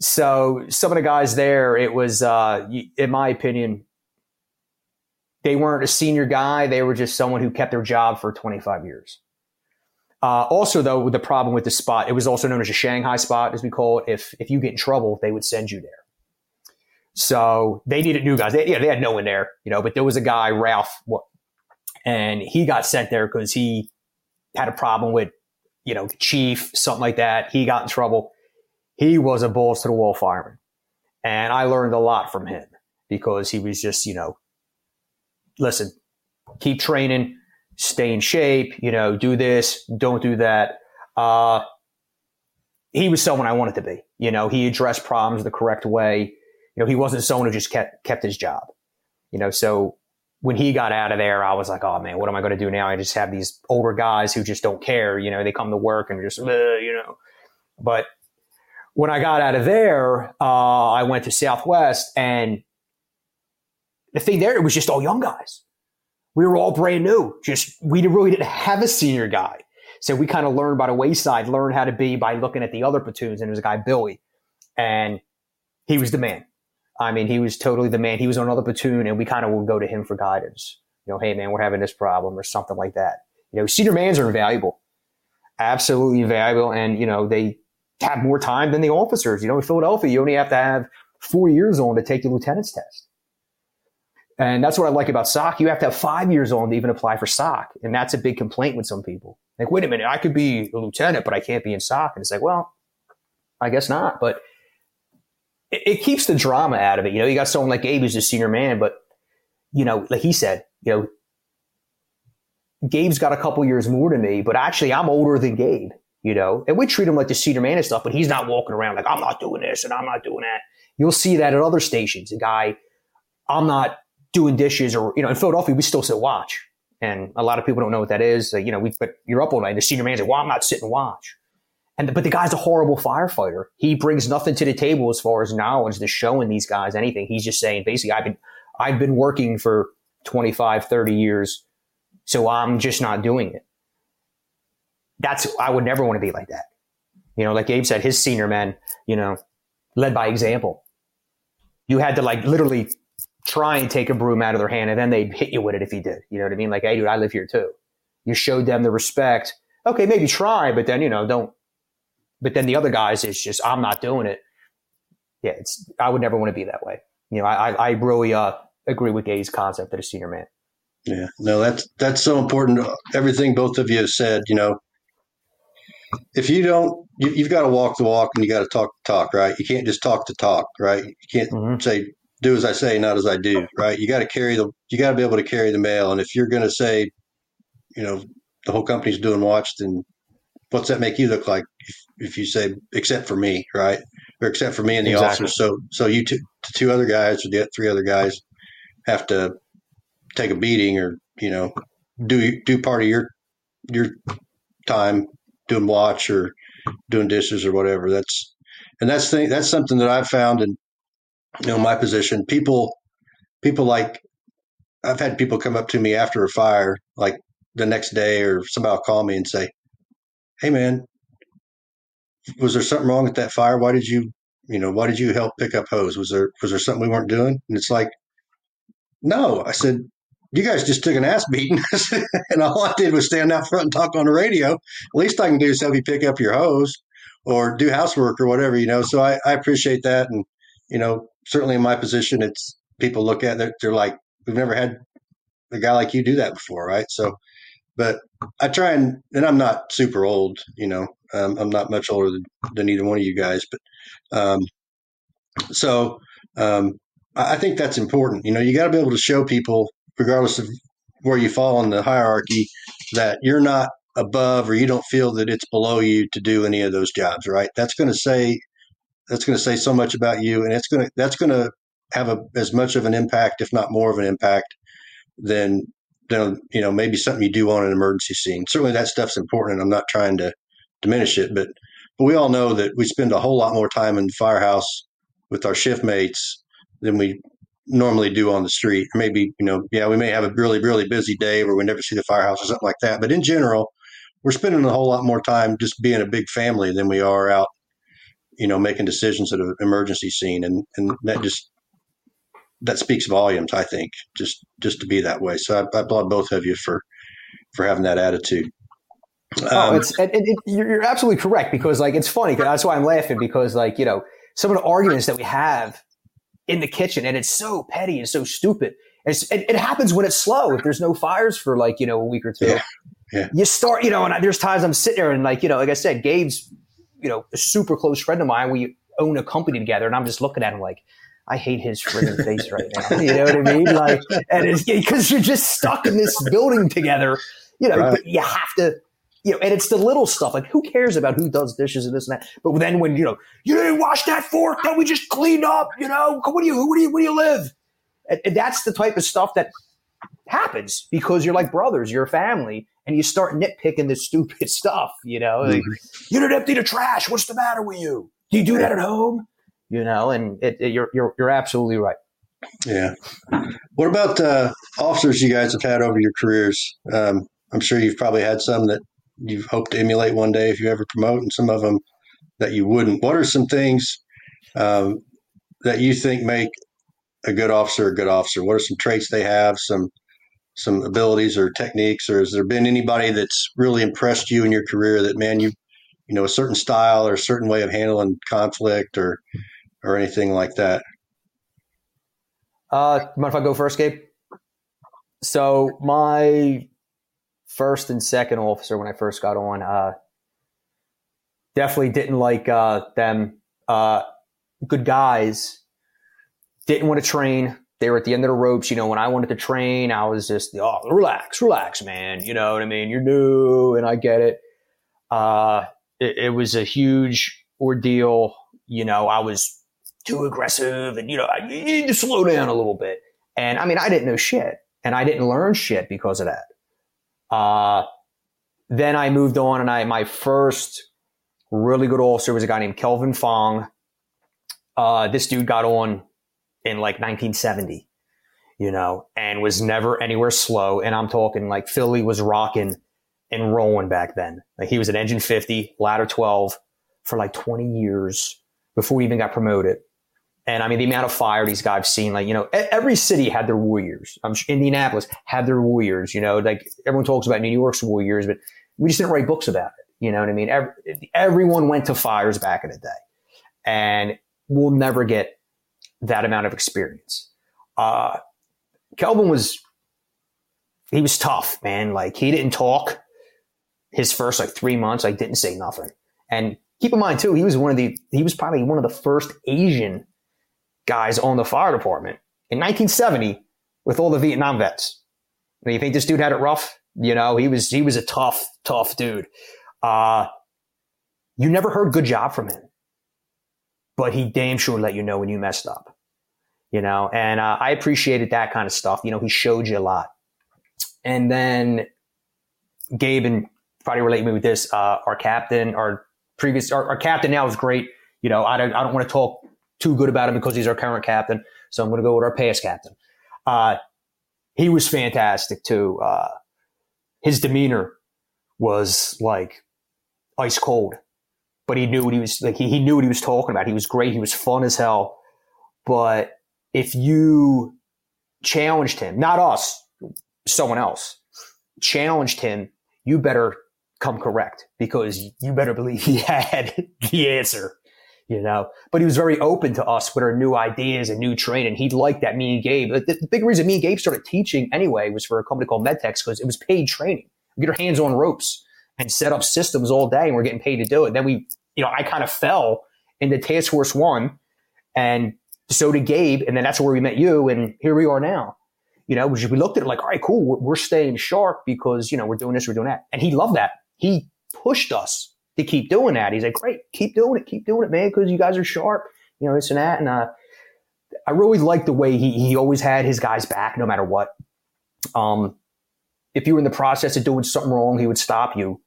S4: so some of the guys there, it was, uh, in my opinion, they weren't a senior guy. They were just someone who kept their job for 25 years. Uh, also, though, with the problem with the spot, it was also known as a Shanghai spot, as we call it. If if you get in trouble, they would send you there. So they needed new guys. They, yeah, they had no one there, you know. But there was a guy, Ralph, and he got sent there because he had a problem with, you know, the chief, something like that. He got in trouble. He was a balls to the wall fireman, and I learned a lot from him because he was just, you know, listen, keep training, stay in shape, you know, do this, don't do that. Uh, he was someone I wanted to be. You know, he addressed problems the correct way. You know, he wasn't someone who just kept kept his job. You know, so when he got out of there, I was like, oh man, what am I going to do now? I just have these older guys who just don't care. You know, they come to work and just, you know. But when I got out of there, uh, I went to Southwest, and the thing there, it was just all young guys we were all brand new. Just we really didn't have a senior guy, so we kind of learned by the wayside, learned how to be by looking at the other platoons. And there was a guy Billy, and he was the man. I mean, he was totally the man. He was on another platoon, and we kind of would go to him for guidance. You know, hey man, we're having this problem or something like that. You know, senior mans are invaluable, absolutely invaluable, and you know they have more time than the officers. You know, in Philadelphia, you only have to have four years on to take the lieutenant's test. And that's what I like about SOC. You have to have five years on to even apply for SOC. And that's a big complaint with some people. Like, wait a minute, I could be a lieutenant, but I can't be in SOC. And it's like, well, I guess not. But it, it keeps the drama out of it. You know, you got someone like Gabe who's a senior man, but, you know, like he said, you know, Gabe's got a couple years more than me, but actually I'm older than Gabe, you know, and we treat him like the senior man and stuff, but he's not walking around like, I'm not doing this and I'm not doing that. You'll see that at other stations. A guy, I'm not doing dishes or, you know, in Philadelphia, we still sit watch. And a lot of people don't know what that is. You know, we, but you're up all night. And the senior man's like, well, I'm not sitting watch. And, but the guy's a horrible firefighter. He brings nothing to the table as far as knowledge to showing these guys anything. He's just saying, basically, I've been, I've been working for 25, 30 years. So I'm just not doing it. That's, I would never want to be like that. You know, like Gabe said, his senior men, you know, led by example. You had to like literally try and take a broom out of their hand and then they'd hit you with it if you did. You know what I mean? Like, hey, dude, I live here too. You showed them the respect. Okay, maybe try, but then, you know, don't. But then the other guys, it's just, I'm not doing it. Yeah, it's, I would never want to be that way. You know, I, I really uh, agree with Gabe's concept that a senior man.
S2: Yeah, no, that's that's so important. Everything both of you have said, you know, if you don't, you, you've got to walk the walk and you got to talk the talk, right? You can't just talk the talk, right? You can't
S4: Mhm.
S2: say do as I say, not as I do, right? You got to carry the, you got to be able to carry the mail. And if you're going to say, you know, the whole company's doing watch, then what's that make you look like? If, if you say except for me, right, or except for me and the
S4: Exactly.
S2: officers, so so you two, the two other guys or the three other guys have to take a beating or you know do do part of your your time doing watch or doing dishes or whatever. That's and that's thing that's something that I've found in you know my position. People people like I've had people come up to me after a fire, like the next day, or somebody will call me and say, "Hey, man, was there something wrong with that fire? Why did you, you know, why did you help pick up hose? Was there was there something we weren't doing?" And it's like, no, I said, you guys just took an ass beating, and all I did was stand out front and talk on the radio. At least I can do is help you pick up your hose or do housework or whatever, you know. So I, I appreciate that, and you know, certainly in my position, it's people look at it, they're like, we've never had a guy like you do that before, right? So, but I try and, and I'm not super old, you know, um, I'm not much older than, than either one of you guys, but um, so um, I I think that's important. You know, you got to be able to show people regardless of where you fall in the hierarchy, that you're not above or you don't feel that it's below you to do any of those jobs, right? That's going to say that's going to say so much about you, and it's going to that's going to have a, as much of an impact, if not more of an impact, than than you know maybe something you do on an emergency scene. Certainly, that stuff's important, and I'm not trying to diminish it, but but we all know that we spend a whole lot more time in the firehouse with our shift mates than we normally do on the street. Maybe, you know, yeah, we may have a really, really busy day where we never see the firehouse or something like that. But in general, we're spending a whole lot more time just being a big family than we are out, you know, making decisions at an emergency scene. And, and that just, that speaks volumes, I think, just, just to be that way. So I, I applaud both of you for, for having that attitude.
S4: Um, oh, it's, it, it, you're absolutely correct because like, it's funny. That's why I'm laughing because like, you know, some of the arguments that we have in the kitchen, and it's so petty and so stupid. It, it, happens when it's slow. If there's no fires for like you know a week or two,
S2: yeah. Yeah.
S4: you start you know. And there's times I'm sitting there and like you know, like I said, Gabe's you know a super close friend of mine. We own a company together, and I'm just looking at him like. I hate his friggin' face right now. You know what I mean? Like, and it's because you're just stuck in this building together. You know, right. you have to you know, and it's the little stuff. Like, who cares about who does dishes and this and that? But then when you know you didn't wash that fork that we just cleaned up, you know, what do you, who do you, where do you live? And, and that's the type of stuff that happens because you're like brothers, you're family, and you start nitpicking the stupid stuff. You know, like, mm-hmm. you didn't empty the trash. What's the matter with you? Do you do that at home? You know, and it, it, you're you're you're absolutely right.
S2: Yeah. What about uh, officers you guys have had over your careers? Um, I'm sure you've probably had some that you hope to emulate one day if you ever promote, and some of them that you wouldn't. What are some things um, that you think make a good officer a good officer? What are some traits they have? Some some abilities or techniques, or has there been anybody that's really impressed you in your career that man you you know a certain style or a certain way of handling conflict or or anything like that?
S4: Uh, mind if I go first, Gabe? So my first and second officer when I first got on. Uh, definitely didn't like uh, them. Uh, good guys. Didn't want to train. They were at the end of the ropes. You know, when I wanted to train, I was just, oh, relax, relax, man. You know what I mean? You're new, and I get it. Uh, it, it was a huge ordeal. You know, I was too aggressive, and you know, I need to slow down a little bit. And I mean, I didn't know shit, and I didn't learn shit because of that. Uh, then I moved on and I, my first really good officer was a guy named Kelvin Fong. Uh, this dude got on in like 1970, you know, and was never anywhere slow. And I'm talking like Philly was rocking and rolling back then. Like he was an engine 50, ladder 12 for like 20 years before he even got promoted. And I mean, the amount of fire these guys have seen, like, you know, every city had their warriors. I'm sure Indianapolis had their warriors, you know, like everyone talks about New York's warriors, but we just didn't write books about it. You know what I mean? Every, everyone went to fires back in the day and we'll never get that amount of experience. Uh, Kelvin was, he was tough, man. Like he didn't talk his first like three months, like didn't say nothing. And keep in mind too, he was one of the, he was probably one of the first Asian guys on the fire department in 1970 with all the Vietnam vets. And you think this dude had it rough? You know, he was he was a tough, tough dude. Uh, you never heard good job from him, but he damn sure let you know when you messed up. You know, and uh, I appreciated that kind of stuff. You know, he showed you a lot. And then Gabe and probably relate me with this. Uh, our captain, our previous, our, our captain now is great. You know, I don't, I don't want to talk too good about him because he's our current captain. So I'm going to go with our past captain. Uh, he was fantastic too. Uh, his demeanor was like ice cold, but he knew what he was like. He, he knew what he was talking about. He was great. He was fun as hell. But if you challenged him, not us, someone else challenged him, you better come correct because you better believe he had the answer you know. But he was very open to us with our new ideas and new training. He liked that. Me and Gabe. The, the big reason me and Gabe started teaching anyway was for a company called Medtex because it was paid training. We get our hands on ropes and set up systems all day, and we're getting paid to do it. Then we, you know, I kind of fell into Task Force One, and so did Gabe, and then that's where we met you, and here we are now. You know, we looked at it like, all right, cool, we're, we're staying sharp because you know we're doing this, we're doing that, and he loved that. He pushed us to keep doing that. He's like, great, keep doing it, keep doing it, man, because you guys are sharp, you know, this and that. And uh, I really like the way he he always had his guys back, no matter what. Um, if you were in the process of doing something wrong, he would stop you.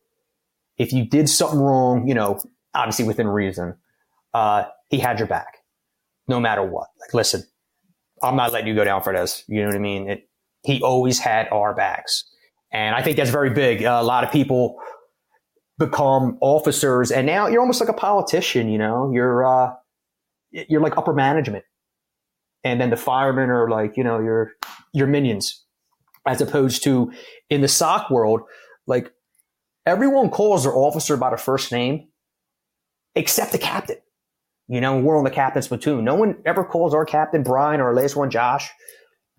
S4: If you did something wrong, you know, obviously within reason, uh, he had your back, no matter what. Like, listen, I'm not letting you go down for this. You know what I mean? It, he always had our backs, and I think that's very big. Uh, a lot of people become officers, and now you're almost like a politician. You know, you're uh, you're like upper management, and then the firemen are like you know your your minions, as opposed to in the SOC world, like everyone calls their officer by their first name, except the captain. You know, we're on the captain's platoon. No one ever calls our captain Brian or our latest one Josh.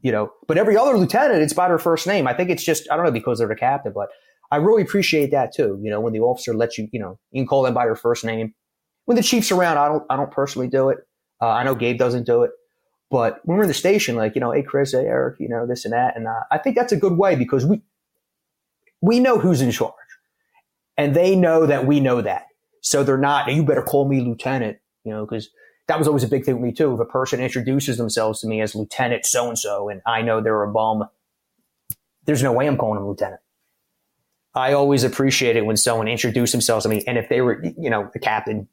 S4: You know, but every other lieutenant, it's by their first name. I think it's just I don't know because they're the captain, but I really appreciate that too. You know, when the officer lets you, you know, you can call them by their first name. When the chief's around, I don't, I don't personally do it. Uh, I know Gabe doesn't do it, but when we're in the station, like you know, hey Chris, hey Eric, you know this and that, and uh, I think that's a good way because we we know who's in charge, and they know that we know that, so they're not. You better call me lieutenant, you know, because that was always a big thing with me too. If a person introduces themselves to me as lieutenant so and so, and I know they're a bum, there's no way I'm calling them lieutenant. I always appreciate it when someone introduced themselves to me. And if they were, you know, the captain,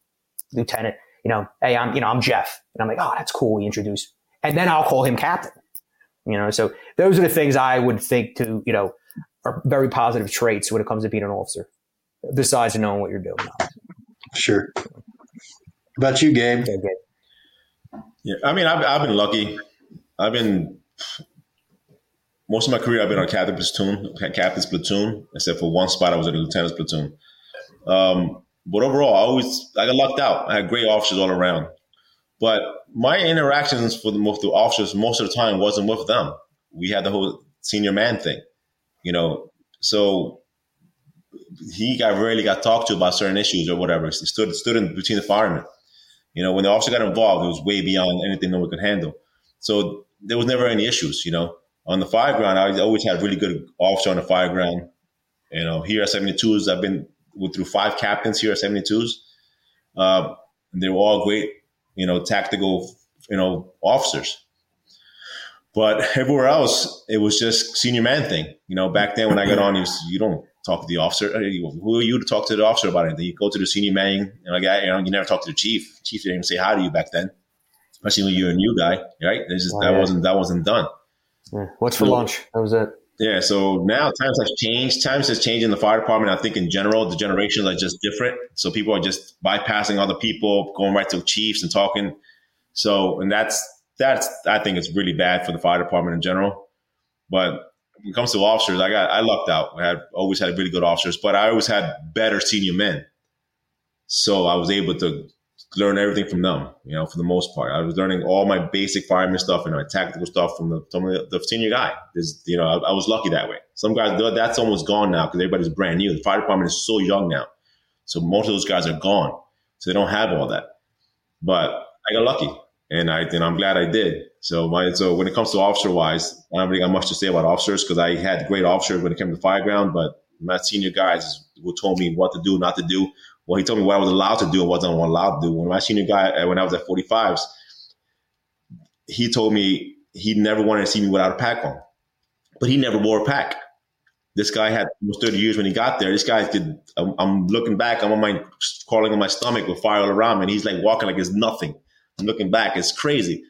S4: lieutenant, you know, hey, I'm, you know, I'm Jeff. And I'm like, oh, that's cool. We introduce. And then I'll call him captain. You know, so those are the things I would think to, you know, are very positive traits when it comes to being an officer, besides knowing what you're doing.
S2: Sure. About you, Gabe? Okay,
S3: Gabe. Yeah, I mean, I've, I've been lucky. I've been most of my career, I've been on captain's platoon, captain's platoon, except for one spot I was in a lieutenant's platoon. Um, but overall, I always I got lucked out. I had great officers all around. But my interactions for the, with the officers most of the time wasn't with them. We had the whole senior man thing, you know. So he got rarely got talked to about certain issues or whatever. He stood stood in between the firemen. You know, when the officer got involved, it was way beyond anything no one could handle. So there was never any issues, you know on the fire ground, I always had really good officer on the fire ground. You know, here at 72s, I've been through five captains here at 72s. Uh, they were all great, you know, tactical, you know, officers. But everywhere else, it was just senior man thing. You know, back then when I got on, you, you don't talk to the officer. Who are you to talk to the officer about anything? You go to the senior man, you know, guy, you know, you never talk to the chief. Chief didn't even say hi to you back then, especially when you're a new guy, right? Just, oh, that yeah. wasn't that wasn't done.
S4: Yeah. What's for so, lunch? That was it.
S3: Yeah. So now times have changed. Times has changed in the fire department. I think in general, the generations are just different. So people are just bypassing other people, going right to chiefs and talking. So, and that's, that's, I think it's really bad for the fire department in general. But when it comes to officers, I got, I lucked out. I had always had really good officers, but I always had better senior men. So I was able to learn everything from them, you know, for the most part. I was learning all my basic fireman stuff and my tactical stuff from the, from the, senior guy. There's, you know, I, I, was lucky that way. Some guys, that's almost gone now because everybody's brand new. The fire department is so young now. So most of those guys are gone. So they don't have all that. But I got lucky and I, and I'm glad I did. So my, so when it comes to officer wise, I don't really got much to say about officers because I had great officers when it came to fire ground, but my senior guys who told me what to do, not to do, well, he told me what I was allowed to do and what I wasn't allowed to do. When my senior guy, uh, when I was at 45s, he told me he never wanted to see me without a pack on, but he never wore a pack. This guy had almost 30 years when he got there. This guy could, I'm, I'm looking back, I'm on my, crawling on my stomach with fire all around me, and he's like walking like it's nothing. I'm looking back, it's crazy.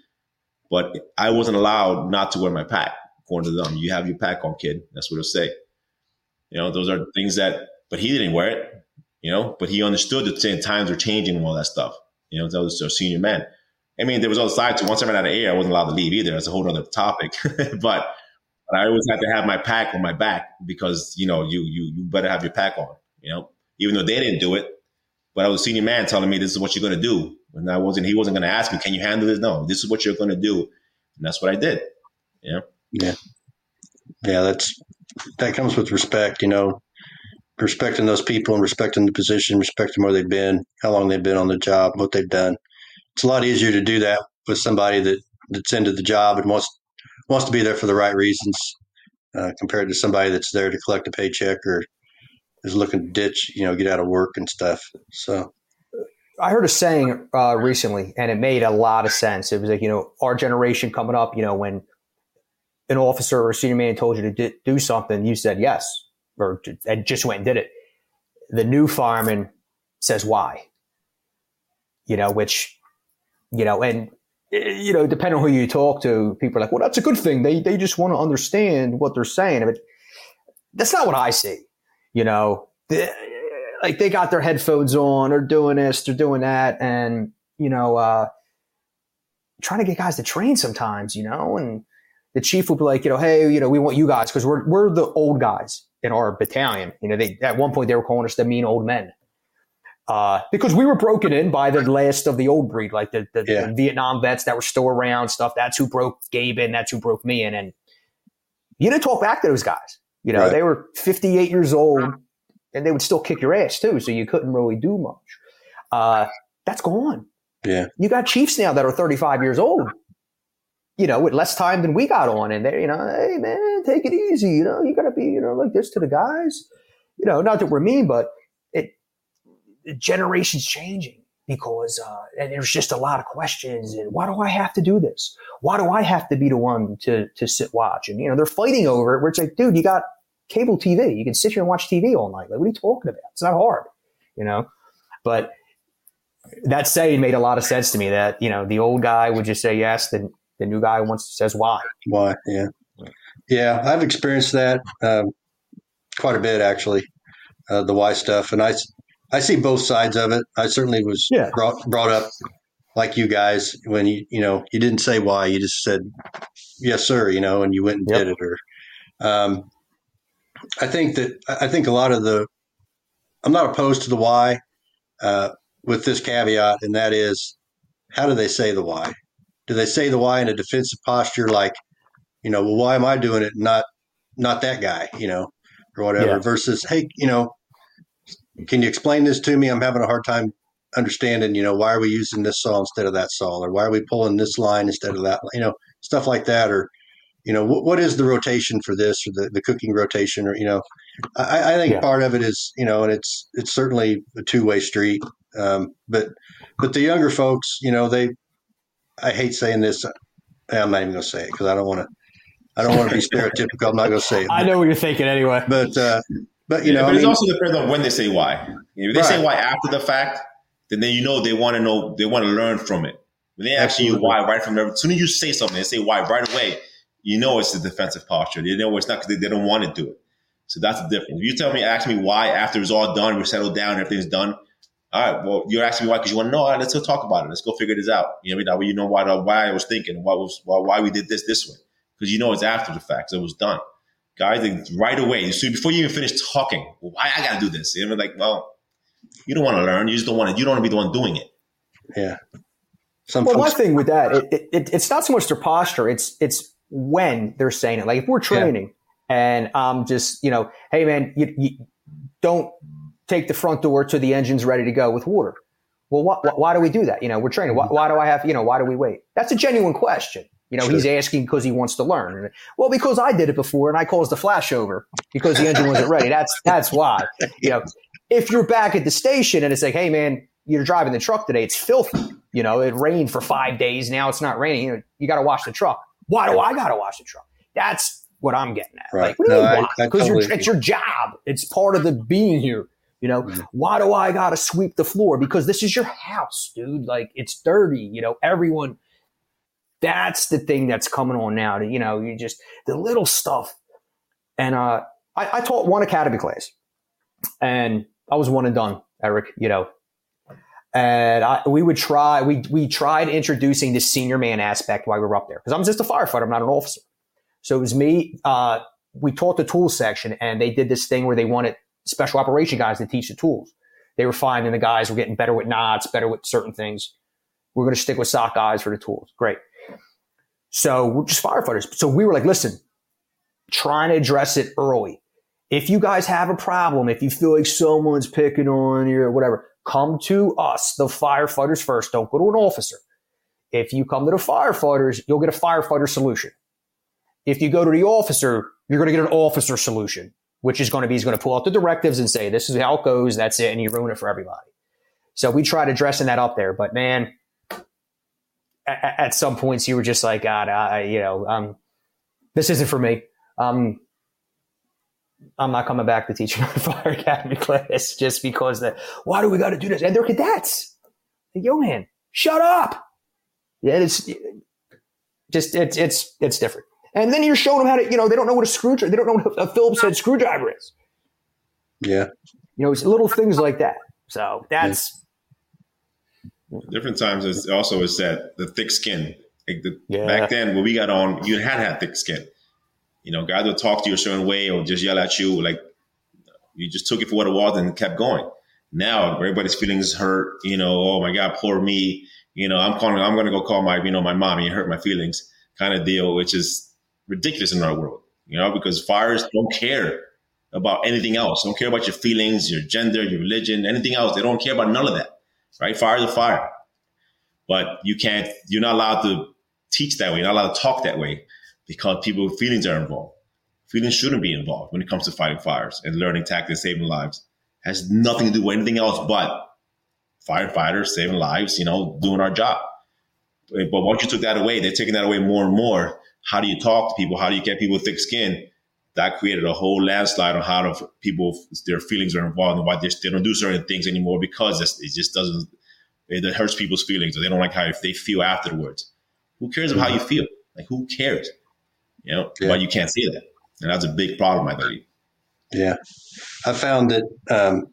S3: But I wasn't allowed not to wear my pack, according to them. You have your pack on, kid. That's what they'll say. You know, those are things that, but he didn't wear it you know, but he understood that times are changing and all that stuff. You know, that was a senior man. I mean, there was other sides to once I ran out of air, I wasn't allowed to leave either. That's a whole other topic. but, but I always had to have my pack on my back because, you know, you you you better have your pack on, you know, even though they didn't do it. But I was a senior man telling me this is what you're gonna do. And I wasn't he wasn't gonna ask me, Can you handle this? No, this is what you're gonna do. And that's what I did. Yeah.
S2: Yeah. Yeah, that's that comes with respect, you know respecting those people and respecting the position, respecting where they've been, how long they've been on the job, what they've done. It's a lot easier to do that with somebody that that's into the job and wants wants to be there for the right reasons, uh, compared to somebody that's there to collect a paycheck or is looking to ditch, you know, get out of work and stuff. So
S4: I heard a saying uh, recently, and it made a lot of sense. It was like, you know, our generation coming up, you know, when an officer or a senior man told you to do something, you said yes, or and just went and did it. The new fireman says why, you know, which, you know, and you know, depending on who you talk to, people are like, well, that's a good thing. They they just want to understand what they're saying. But that's not what I see. You know, they, like they got their headphones on, or doing this, they're doing that, and you know, uh, trying to get guys to train sometimes, you know, and the chief will be like, you know, hey, you know, we want you guys because we're we're the old guys in our battalion. You know, they at one point they were calling us the mean old men. Uh, because we were broken in by the last of the old breed, like the, the, yeah. the, Vietnam vets that were still around, stuff. That's who broke Gabe in. That's who broke me in. And you didn't talk back to those guys. You know, right. they were 58 years old and they would still kick your ass too. So you couldn't really do much. Uh, that's gone.
S2: Yeah.
S4: You got Chiefs now that are 35 years old, you know, with less time than we got on. And they're, you know, hey man, take it easy. You know, you got to be, you know, like this to the guys. You know, not that we're mean, but it, the generations changing because uh, and there's just a lot of questions and why do I have to do this? Why do I have to be the one to to sit watch? And you know they're fighting over it. Where it's like, dude, you got cable TV. You can sit here and watch TV all night. Like, what are you talking about? It's not hard, you know. But that saying made a lot of sense to me. That you know the old guy would just say yes, then the new guy wants says why.
S2: Why? Yeah, yeah. I've experienced that um, quite a bit actually. Uh, the why stuff, and I I see both sides of it. I certainly was yeah. brought brought up like you guys when you you know you didn't say why you just said yes sir you know and you went and yep. did it or um, I think that I think a lot of the I'm not opposed to the why uh, with this caveat and that is how do they say the why? Do they say the why in a defensive posture like you know well why am I doing it not not that guy you know or whatever yeah. versus hey you know can you explain this to me? I'm having a hard time understanding, you know, why are we using this saw instead of that saw, or why are we pulling this line instead of that, you know, stuff like that, or you know, what, what is the rotation for this, or the, the cooking rotation, or you know, I, I think yeah. part of it is, you know, and it's it's certainly a two way street, um, but but the younger folks, you know, they, I hate saying this, I'm not even going to say it because I don't want to. I don't want to be stereotypical. I'm not going to say it.
S4: I know what you're thinking anyway.
S2: But uh, but you know,
S3: but I mean, it also depends on when they say why. If they right. say why after the fact, then then you know they want to know, they want to learn from it. When they ask you why right from there, as soon as you say something, they say why right away, you know it's a defensive posture. You know it's not because they, they, don't want to do it. So that's the difference. If you tell me, ask me why after it's all done, we're settled down, everything's done. All right, well, you're asking me why because you want to know. All right, let's go talk about it. Let's go figure this out. You know, that way you know why why I was thinking, why was why, why we did this this way, because you know it's after the fact, so it was done guys right away. So before you even finish talking, well, why I gotta do this? You know, like, well, you don't want to learn. You just don't want to. You don't want to be the one doing it.
S2: Yeah.
S4: Some well, folks- my thing with that, it, it, it's not so much their posture. It's it's when they're saying it. Like if we're training yeah. and I'm just, you know, hey man, you, you don't take the front door to the engine's ready to go with water. Well, wh- why do we do that? You know, we're training. Why, why do I have, you know, why do we wait? That's a genuine question. You know, sure. he's asking because he wants to learn. Well, because I did it before and I caused the flashover because the engine wasn't ready. That's that's why. You know, if you're back at the station and it's like, hey man, you're driving the truck today, it's filthy. You know, it rained for five days. Now it's not raining. You, know, you got to wash the truck. Why do I got to wash the truck? That's what I'm getting at. Right. Like, what do no, you Because totally it's your job. It's part of the being here. You know, mm-hmm. why do I got to sweep the floor? Because this is your house, dude. Like it's dirty. You know, everyone that's the thing that's coming on now. To, you know, you just the little stuff. And uh, I, I taught one academy class, and I was one and done, Eric. You know, and I, we would try. We we tried introducing the senior man aspect while we were up there because I'm just a firefighter. I'm not an officer. So it was me. Uh, we taught the tools section, and they did this thing where they wanted special operation guys to teach the tools. They were finding the guys were getting better with knots, better with certain things. We're going to stick with SOC guys for the tools. Great. So we're just firefighters. So we were like, listen, trying to address it early. If you guys have a problem, if you feel like someone's picking on you or whatever, come to us, the firefighters first. Don't go to an officer. If you come to the firefighters, you'll get a firefighter solution. If you go to the officer, you're going to get an officer solution, which is going to be he's going to pull out the directives and say, this is how it goes. That's it. And you ruin it for everybody. So we tried addressing that up there. But man, at, at some points you were just like, God, I, you know, um, this isn't for me. Um, I'm not coming back to teach another fire academy class just because that. Why do we got to do this? And they're cadets. Man, shut up. Yeah, it's just it's it's it's different. And then you're showing them how to, you know, they don't know what a screwdriver, they don't know what a Phillips head screwdriver is.
S2: Yeah.
S4: You know, it's little things like that. So that's
S3: different times is also is that the thick skin. Like the,
S4: Yeah.
S3: Back then, when we got on, you had to have thick skin. You know, guys would talk to you a certain way or just yell at you. Like you just took it for what it was and kept going. Now everybody's feelings hurt. You know, oh my God, poor me. You know, I'm calling. I'm going to go call my, you know, my mommy and hurt my feelings, kind of deal, which is ridiculous in our world. You know, because fires don't care about anything else. Don't care about your feelings, your gender, your religion, anything else. They don't care about none of that. Right? Fire is a fire. But you can't. You're not allowed to teach that way. You're not allowed to talk that way because people feelings are involved. Feelings shouldn't be involved when it comes to fighting fires and learning tactics, saving lives. It Has nothing to do with anything else but firefighters saving lives. You know, doing our job. But once you took that away, they're taking that away more and more. How do you talk to people? How do you get people thick skin? That created a whole landslide on how to, people their feelings are involved and why they, they don't do certain things anymore because it just doesn't it hurts people's feelings or they don't like how they feel afterwards. Who cares about how you feel? Like who cares? You know,
S2: Yeah.
S3: but you can't see that, and that's a big problem, I believe.
S2: Yeah, I found that um,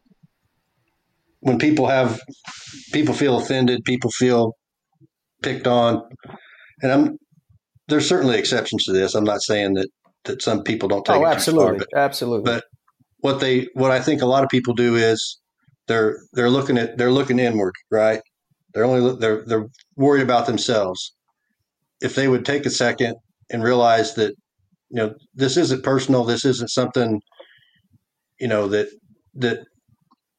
S2: when people have people feel offended, people feel picked on, and I'm there's certainly exceptions to this. I'm not saying that that some people don't take
S4: oh,
S2: it too far,
S4: absolutely,
S2: but
S4: absolutely.
S2: but- what they what I think a lot of people do is they're they're looking at they're looking inward, right? They're only they're they're worried about themselves. If they would take a second and realize that you know this isn't personal, this isn't something you know that that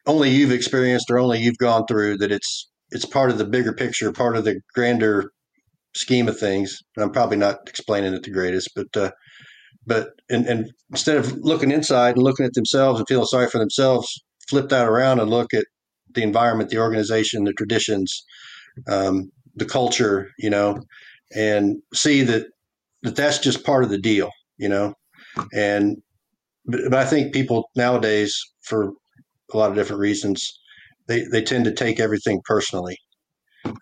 S2: only you've experienced or only you've gone through that it's it's part of the bigger picture, part of the grander scheme of things. And I'm probably not explaining it the greatest, but uh, but and, and instead of looking inside and looking at themselves and feeling sorry for themselves, flip that around and look at the environment, the organization, the traditions, um, the culture, you know, and see that that that's just part of the deal, you know. And but, but I think people nowadays, for a lot of different reasons, they they tend to take everything personally.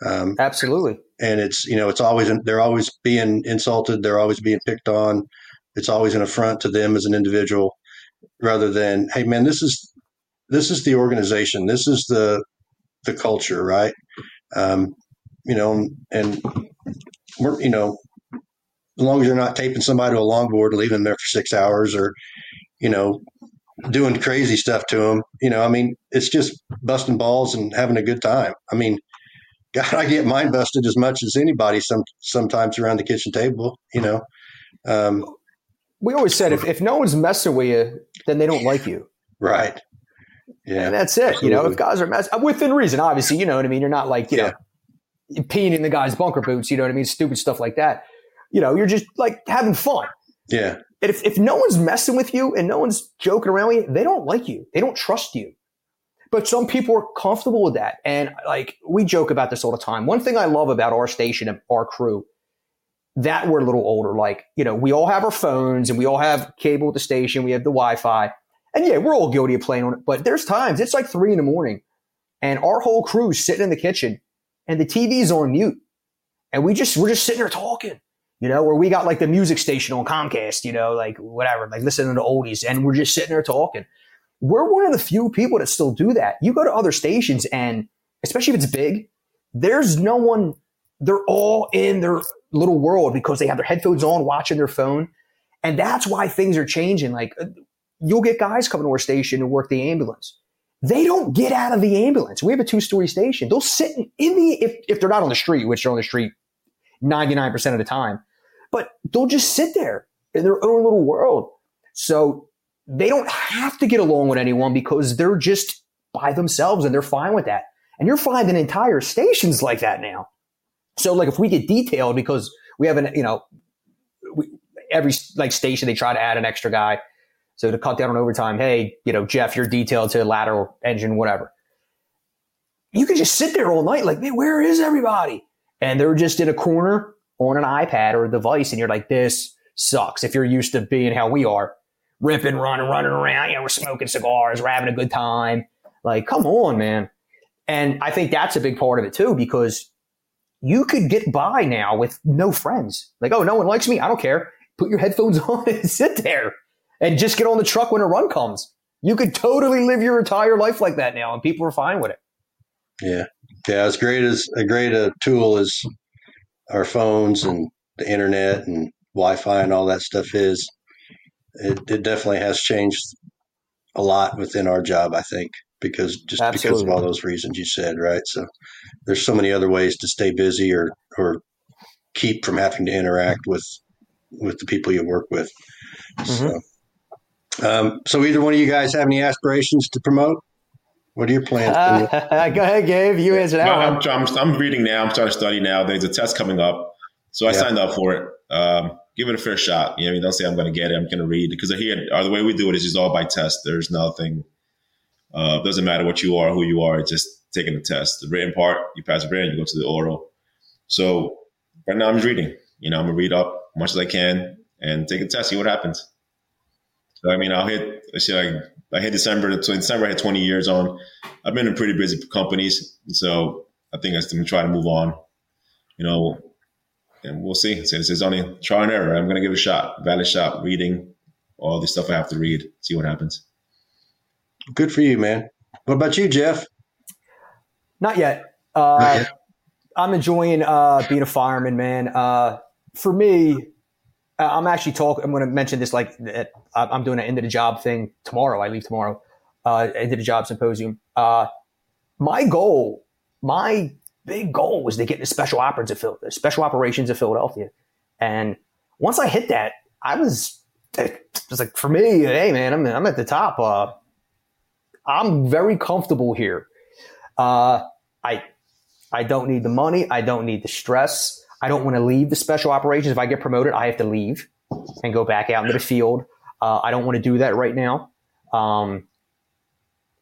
S2: Um,
S4: absolutely.
S2: and it's you know it's always they're always being insulted they're always being picked on it's always an affront to them as an individual rather than hey man this is this is the organization this is the the culture right um, you know and we're you know as long as you're not taping somebody to a longboard and leaving them there for six hours or you know doing crazy stuff to them you know i mean it's just busting balls and having a good time i mean God, I get mine busted as much as anybody some sometimes around the kitchen table, you know. Um,
S4: We always said if, if no one's messing with you, then they don't like you.
S2: right.
S4: And
S2: Yeah.
S4: that's it. You know, if guys are mess within reason, obviously, you know what I mean? You're not like, you know, peeing in the guy's bunker boots, you know what I mean? Stupid stuff like that. You know, you're just like having fun.
S2: Yeah.
S4: And if, if no one's messing with you and no one's joking around with you, they don't like you. They don't trust you. But some people are comfortable with that. And like we joke about this all the time. One thing I love about our station and our crew, that we're a little older, like, you know, we all have our phones and we all have cable at the station, we have the Wi-Fi. And yeah, we're all guilty of playing on it. But there's times it's like three in the morning and our whole crew's sitting in the kitchen and the TV's on mute. And we just we're just sitting there talking you know, where we got like the music station on Comcast, you know, like whatever, like listening to oldies, and we're just sitting there talking. We're one of the few people that still do that. You go to other stations, and especially if it's big, there's no one, they're all in their little world because they have their headphones on, watching their phone. And that's why things are changing. Like, you'll get guys coming to our station to work the ambulance. They don't get out of the ambulance. We have a two story station. They'll sit in in the, if, if they're not on the street, which they're on the street 99% of the time, but they'll just sit there in their own little world. So they don't have to get along with anyone because they're just by themselves and they're fine with that. And you're finding entire stations like that now. So like if we get detailed because we have an, you know, we, every like station they try to add an extra guy. So to cut down on overtime, hey, you know, Jeff, you're detailed to lateral engine, whatever. You can just sit there all night, like, man, where is everybody? And they're just in a corner on an iPad or a device, and you're like, this sucks. If you're used to being how we are, ripping, running, running around, you know, we're smoking cigars, we're having a good time. Like, come on, man. And I think that's a big part of it too, because you could get by now with no friends. Like, oh, no one likes me. I don't care. Put your headphones on and sit there and just get on the truck when a run comes. You could totally live your entire life like that now, and people are fine with it.
S2: Yeah, yeah. As great as a great a tool as our phones and the internet and Wi-Fi and all that stuff is, it, it definitely has changed a lot within our job. I think because just Absolutely. because of all those reasons you said, right? So there's so many other ways to stay busy or or keep from having to interact with with the people you work with. Mm-hmm. So, um, so either one of you guys have any aspirations to promote? What are your plans?
S4: Uh, go ahead, Gabe. You answer that.
S3: I'm, I'm, I'm, reading now. I'm starting to study now. There's a test coming up, so I yeah. signed up for it. Um, give it a fair shot. You know, I mean, don't say I'm going to get it. I'm going to read because here, uh, the way we do it is just all by test. There's nothing. Uh, doesn't matter what you are, who you are. It's just taking the test. The written part, you pass the written, you go to the oral. So right now I'm just reading. You know, I'm gonna read up as much as I can and take a test, see what happens. So I mean, I'll hit. I see, like I hit December. So in December, I had 20 years on. I've been in pretty busy companies, so I think I'm gonna try to move on. You know, and we'll see. So this is only trial and error. I'm gonna give it a shot, valid shot, reading all the stuff I have to read, see what happens.
S2: Good for you, man. What about you, Jeff?
S4: Not yet. Uh, Not yet. I'm enjoying uh, being a fireman, man. Uh, for me, I'm actually talking. I'm going to mention this like I'm doing an end of the job thing tomorrow. I leave tomorrow. Uh, end of the job symposium. Uh, my goal, my big goal, was to get into special operations of special operations of Philadelphia. And once I hit that, I was was like for me, hey man, I'm I'm at the top. Uh, I'm very comfortable here. Uh, I I don't need the money. I don't need the stress. I don't want to leave the special operations. If I get promoted, I have to leave and go back out into the field. Uh, I don't want to do that right now. Um,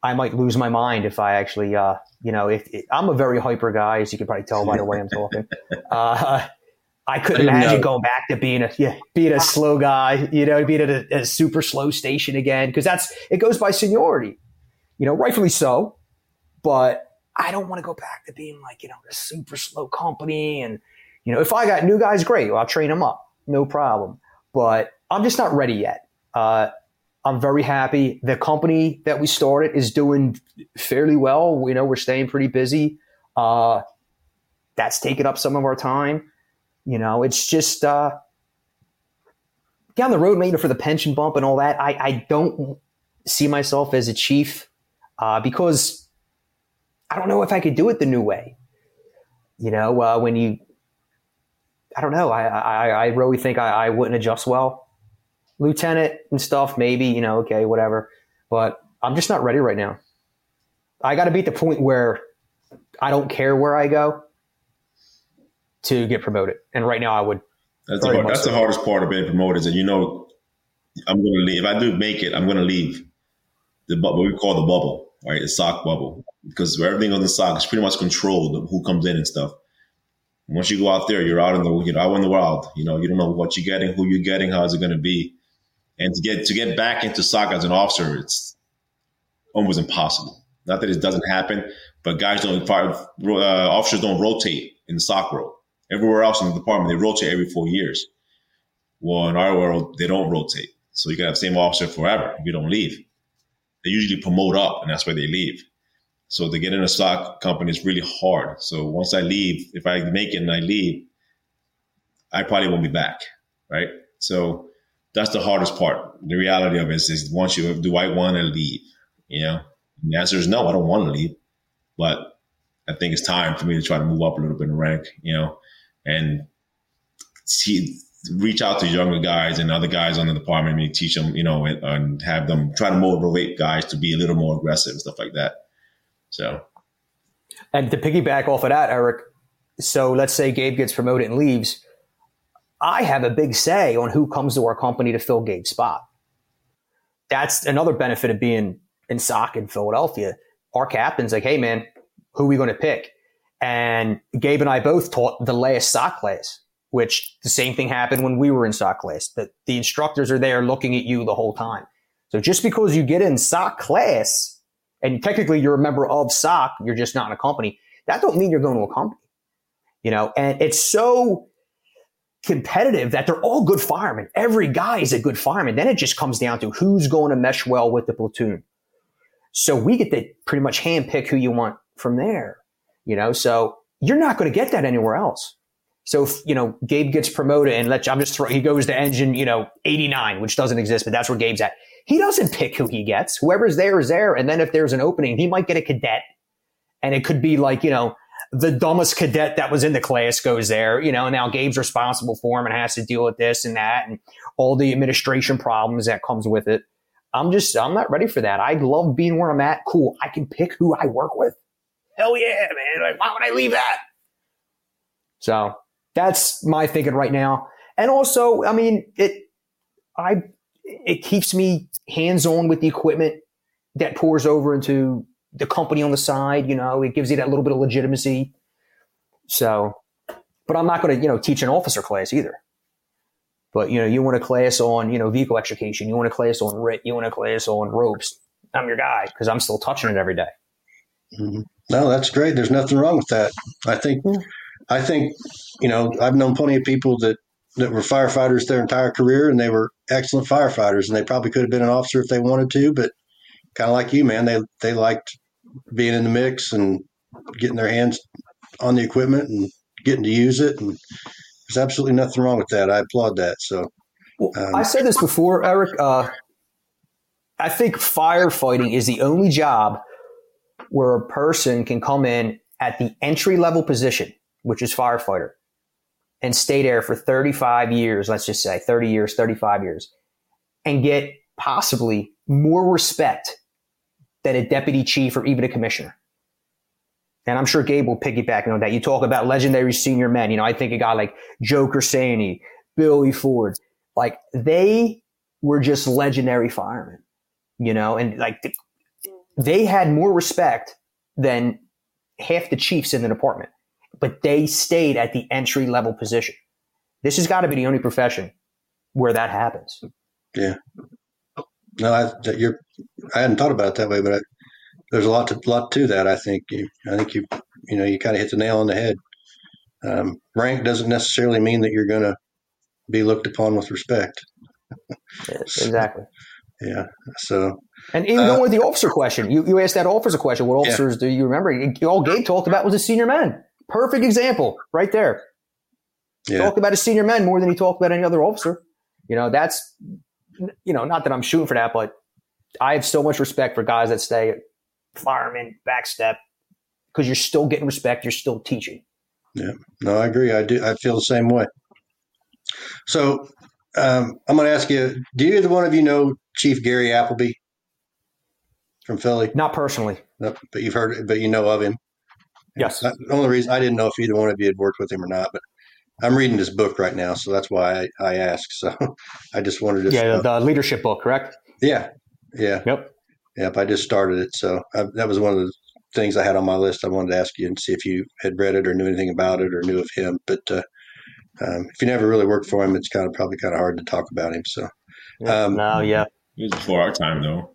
S4: I might lose my mind if I actually, uh, you know, if, if, I'm a very hyper guy, as you can probably tell by the way I'm talking. Uh, I couldn't imagine know. going back to being a yeah, being a slow guy, you know, being at a, a super slow station again because that's it goes by seniority you know, rightfully so. But I don't want to go back to being like, you know, a super slow company. And, you know, if I got new guys, great. Well, I'll train them up. No problem. But I'm just not ready yet. Uh, I'm very happy. The company that we started is doing fairly well. You know, we're staying pretty busy. Uh, that's taken up some of our time. You know, it's just uh, down the road, maybe for the pension bump and all that. I, I don't see myself as a chief uh, because I don't know if I could do it the new way. You know, uh, when you, I don't know, I, I, I really think I, I wouldn't adjust well. Lieutenant and stuff, maybe, you know, okay, whatever. But I'm just not ready right now. I got to be at the point where I don't care where I go to get promoted. And right now I would.
S3: That's, the, hard, that's the hardest part of being promoted is that you know I'm going to leave. If I do make it, I'm going to leave the what we call the bubble, right? The SOC bubble, because everything on the SOC is pretty much controlled who comes in and stuff. Once you go out there, you're out in the you know out in the world. You know you don't know what you're getting, who you're getting, how is it going to be, and to get to get back into SOC as an officer, it's almost impossible. Not that it doesn't happen, but guys don't uh, officers don't rotate in the world. Everywhere else in the department, they rotate every four years. Well, in our world, they don't rotate. So you can have the same officer forever if you don't leave they usually promote up and that's where they leave. So to get in a SOC company is really hard. So once I leave, if I make it and I leave, I probably won't be back. Right. So that's the hardest part. The reality of it is, is once you, do I want to leave? You know, and the answer is no, I don't want to leave, but I think it's time for me to try to move up a little bit in rank, you know, and see, reach out to younger guys and other guys on the department and teach them, you know, and, and, have them try to motivate guys to be a little more aggressive and stuff like that. So,
S4: and to piggyback off of that, Eric, so let's say Gabe gets promoted and leaves. I have a big say on who comes to our company to fill Gabe's spot. That's another benefit of being in SOC in Philadelphia. Our captain's like, hey man, who are we going to pick? And Gabe and I both taught the last SOC class, which the same thing happened when we were in SOC class. That the instructors are there looking at you the whole time. So just because you get in SOC class and technically you're a member of SOC, you're just not in a company. That don't mean you're going to a company, you know. And it's so competitive that they're all good firemen. Every guy is a good fireman. Then it just comes down to who's going to mesh well with the platoon. So we get to pretty much handpick who you want from there, you know. So you're not going to get that anywhere else. So if, you know, Gabe gets promoted and let's, I'm just throwing, he goes to engine, you know, 89, which doesn't exist, but that's where Gabe's at. He doesn't pick who he gets. Whoever's there is there. And then if there's an opening, he might get a cadet and it could be like, you know, the dumbest cadet that was in the class goes there, you know, now Gabe's responsible for him and has to deal with this and that and all the administration problems that comes with it. I'm just, I'm not ready for that. I love being where I'm at. Cool. I can pick who I work with. Hell yeah, man. Like, why would I leave that? So that's my thinking right now. And also, I mean, it, I, it keeps me hands on with the equipment that pours over into the company on the side. You know, it gives you that little bit of legitimacy. So, but I'm not going to, you know, teach an officer class either. But, you know, you want a class on, you know, vehicle extrication. You want a class on RIT. You want a class on ropes. I'm your guy because I'm still touching it every day.
S2: Mm-hmm. No, that's great. There's nothing wrong with that. I think, I think, you know, I've known plenty of people that, that were firefighters their entire career and they were excellent firefighters and they probably could have been an officer if they wanted to, but kind of like you, man, they, they liked being in the mix and getting their hands on the equipment and getting to use it. And there's absolutely nothing wrong with that. I applaud that. So,
S4: um, I said this before, Eric. Uh, I think firefighting is the only job where a person can come in at the entry level position, which is firefighter, and stay there for 35 years, let's just say 30 years, 35 years, and get possibly more respect than a deputy chief or even a commissioner. And I'm sure Gabe will piggyback on that. You talk about legendary senior men. You know, I think a guy like Joe Corsani, Billy Ford, like they were just legendary firemen, you know, and like they had more respect than half the chiefs in the department, but they stayed at the entry level position. This has got to be the only profession where that happens.
S2: Yeah. No, I, you're. I hadn't thought about it that way, but I, there's a lot to lot to that. I think. You, I think you. You know, you kind of hit the nail on the head. Um, rank doesn't necessarily mean that you're going to be looked upon with respect.
S4: exactly.
S2: Yeah. So.
S4: And even uh, going with the officer question, you, you asked that officer question. What officers yeah. do you remember? All Gabe talked about was a senior men. Perfect example, right there. Yeah. Talked about his senior men more than he talked about any other officer. You know, that's you know, not that I'm shooting for that, but I have so much respect for guys that stay fireman, backstep, because you're still getting respect. You're still teaching.
S2: Yeah, no, I agree. I do. I feel the same way. So um, I'm going to ask you: Do either one of you know Chief Gary Appleby from Philly?
S4: Not personally,
S2: no, but you've heard, but you know of him.
S4: Yes.
S2: The only reason I didn't know if either one of you had worked with him or not, but I'm reading this book right now, so that's why I, I asked. So I just wanted to.
S4: Yeah, the leadership book, correct?
S2: Yeah, yeah.
S4: Yep.
S2: Yep. I just started it, so I, that was one of the things I had on my list. I wanted to ask you and see if you had read it or knew anything about it or knew of him. But uh, um, if you never really worked for him, it's kind of probably kind of hard to talk about him. So.
S4: Um, no, yeah.
S3: He was before our time, though.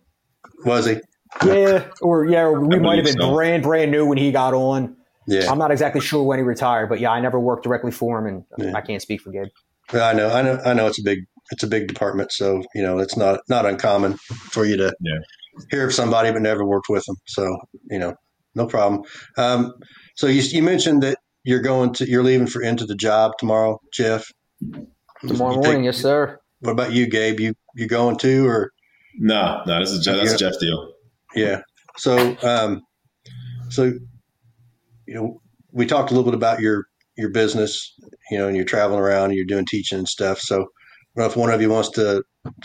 S2: Was he?
S4: Yeah, or yeah, we might have been so. brand brand new when he got on. Yeah. I'm not exactly sure when he retired, but yeah, I never worked directly for him, and yeah. I can't speak for Gabe.
S2: I know, I know, I know. It's a big, it's a big department, so you know, it's not not uncommon for you to yeah. hear of somebody but never worked with them. So you know, no problem. Um, so you, you mentioned that you're going to you're leaving for into the job tomorrow, Jeff.
S4: Tomorrow morning, take, yes, sir.
S2: What about you, Gabe? You you going to or?
S3: No, no. This is Jeff, that's Jeff deal.
S2: Yeah. So, um, so you know, we talked a little bit about your your business, you know, and you're traveling around and you're doing teaching and stuff. So, I don't know if one of you wants to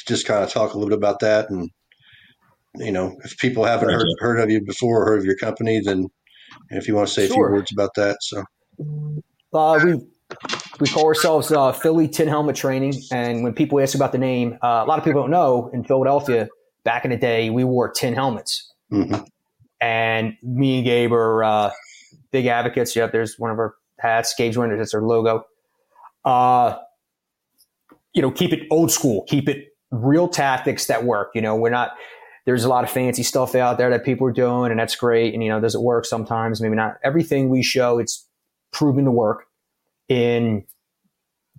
S2: just kind of talk a little bit about that, and you know, if people haven't heard heard of you before or heard of your company, then if you want to say sure. a few words about that. So,
S4: uh, we we call ourselves uh, Philly Tin Helmet Training. And when people ask about the name, uh, a lot of people don't know in Philadelphia, back in the day, we wore tin helmets. Mm-hmm. And me and Gabe are uh, big advocates. Yep, there's one of our hats, Gabe's wearing it, that's our logo. Uh, you know, keep it old school, keep it real tactics that work. You know, we're not, there's a lot of fancy stuff out there that people are doing, and that's great. And, you know, does it work sometimes? Maybe not. Everything we show, it's proven to work in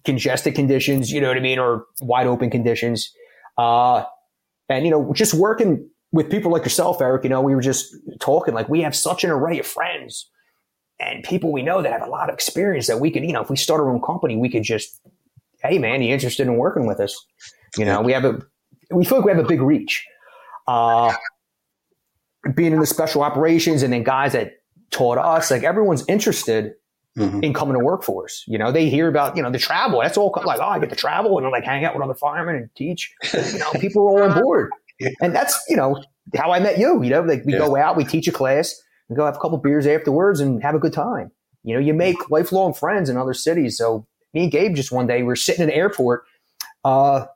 S4: congested conditions, you know what I mean, or wide open conditions. Uh, and, you know, just working with people like yourself, Eric, you know, we were just talking like we have such an array of friends and people we know that have a lot of experience that we could, you know, if we start our own company, we could just, hey, man, you interested in working with us? You know, we have a, we feel like we have a big reach. Uh, being in the special operations and then guys that taught us, like everyone's interested Mm-hmm. in coming to work for us. You know, they hear about, you know, the travel. That's all like, oh, I get to travel and like hang out with other firemen and teach. You know, people are all on board. And that's, you know, how I met you. You know, like we yeah. go out, we teach a class, we go have a couple beers afterwards and have a good time. You know, you make lifelong friends in other cities. So me and Gabe just one day we are sitting in the airport, uh,